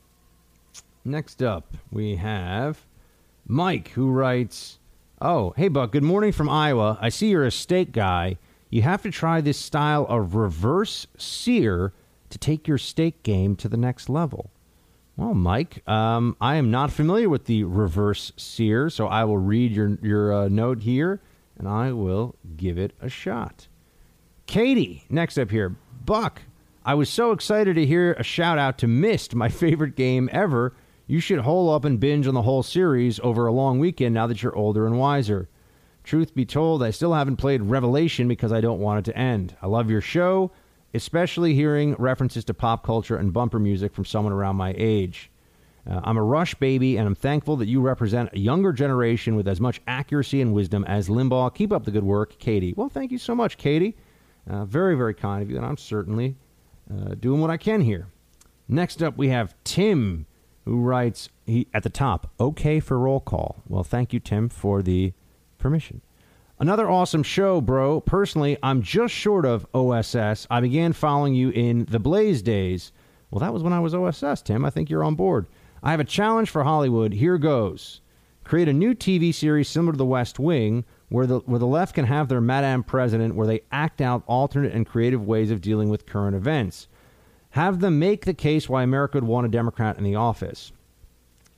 next up, we have Mike, who writes, "Oh, hey Buck, good morning from Iowa. I see you're a steak guy. You have to try this style of reverse sear to take your steak game to the next level." Well, Mike, um, I am not familiar with the reverse sear, so I will read your your uh, note here, and I will give it a shot. Katie, next up here, Buck. I was so excited to hear a shout out to Myst, my favorite game ever. You should hole up and binge on the whole series over a long weekend now that you're older and wiser. Truth be told, I still haven't played Revelation because I don't want it to end. I love your show especially hearing references to pop culture and bumper music from someone around my age. Uh, I'm a Rush baby, and I'm thankful that you represent a younger generation with as much accuracy and wisdom as Limbaugh. Keep up the good work, Katie. Well, thank you so much, Katie. Uh, very, very kind of you, and I'm certainly uh, doing what I can here. Next up, we have Tim, who writes he, at the top, okay for roll call. Well, thank you, Tim, for the permission. Another awesome show, bro. Personally, I'm just short of OSS. I began following you in the Blaze days. Well, that was when I was OSS, Tim. I think you're on board. I have a challenge for Hollywood. Here goes. Create a new TV series similar to The West Wing, where the, where the left can have their Madame President, where they act out alternate and creative ways of dealing with current events. Have them make the case why America would want a Democrat in the office.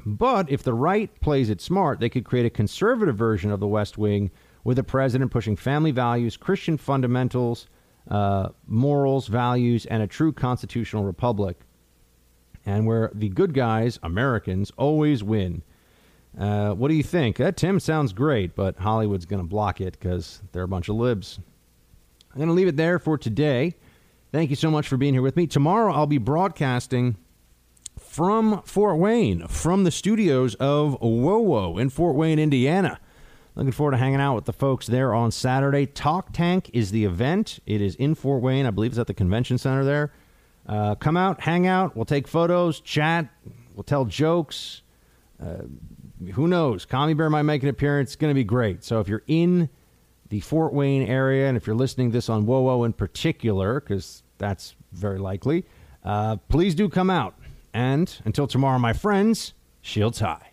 But if the right plays it smart, they could create a conservative version of The West Wing with a president pushing family values, Christian fundamentals, uh, morals, values, and a true constitutional republic. And where the good guys, Americans, always win. Uh, what do you think? That Tim sounds great, but Hollywood's going to block it because they're a bunch of libs. I'm going to leave it there for today. Thank you so much for being here with me. Tomorrow I'll be broadcasting from Fort Wayne, from the studios of WoWo in Fort Wayne, Indiana. Looking forward to hanging out with the folks there on Saturday. Talk Tank is the event. It is in Fort Wayne. I believe it's at the convention center there. Uh, come out, hang out. We'll take photos, chat. We'll tell jokes. Uh, who knows? Commie Bear might make an appearance. It's going to be great. So if you're in the Fort Wayne area, and if you're listening this on WoWo in particular, because that's very likely, uh, please do come out. And until tomorrow, my friends, shields high.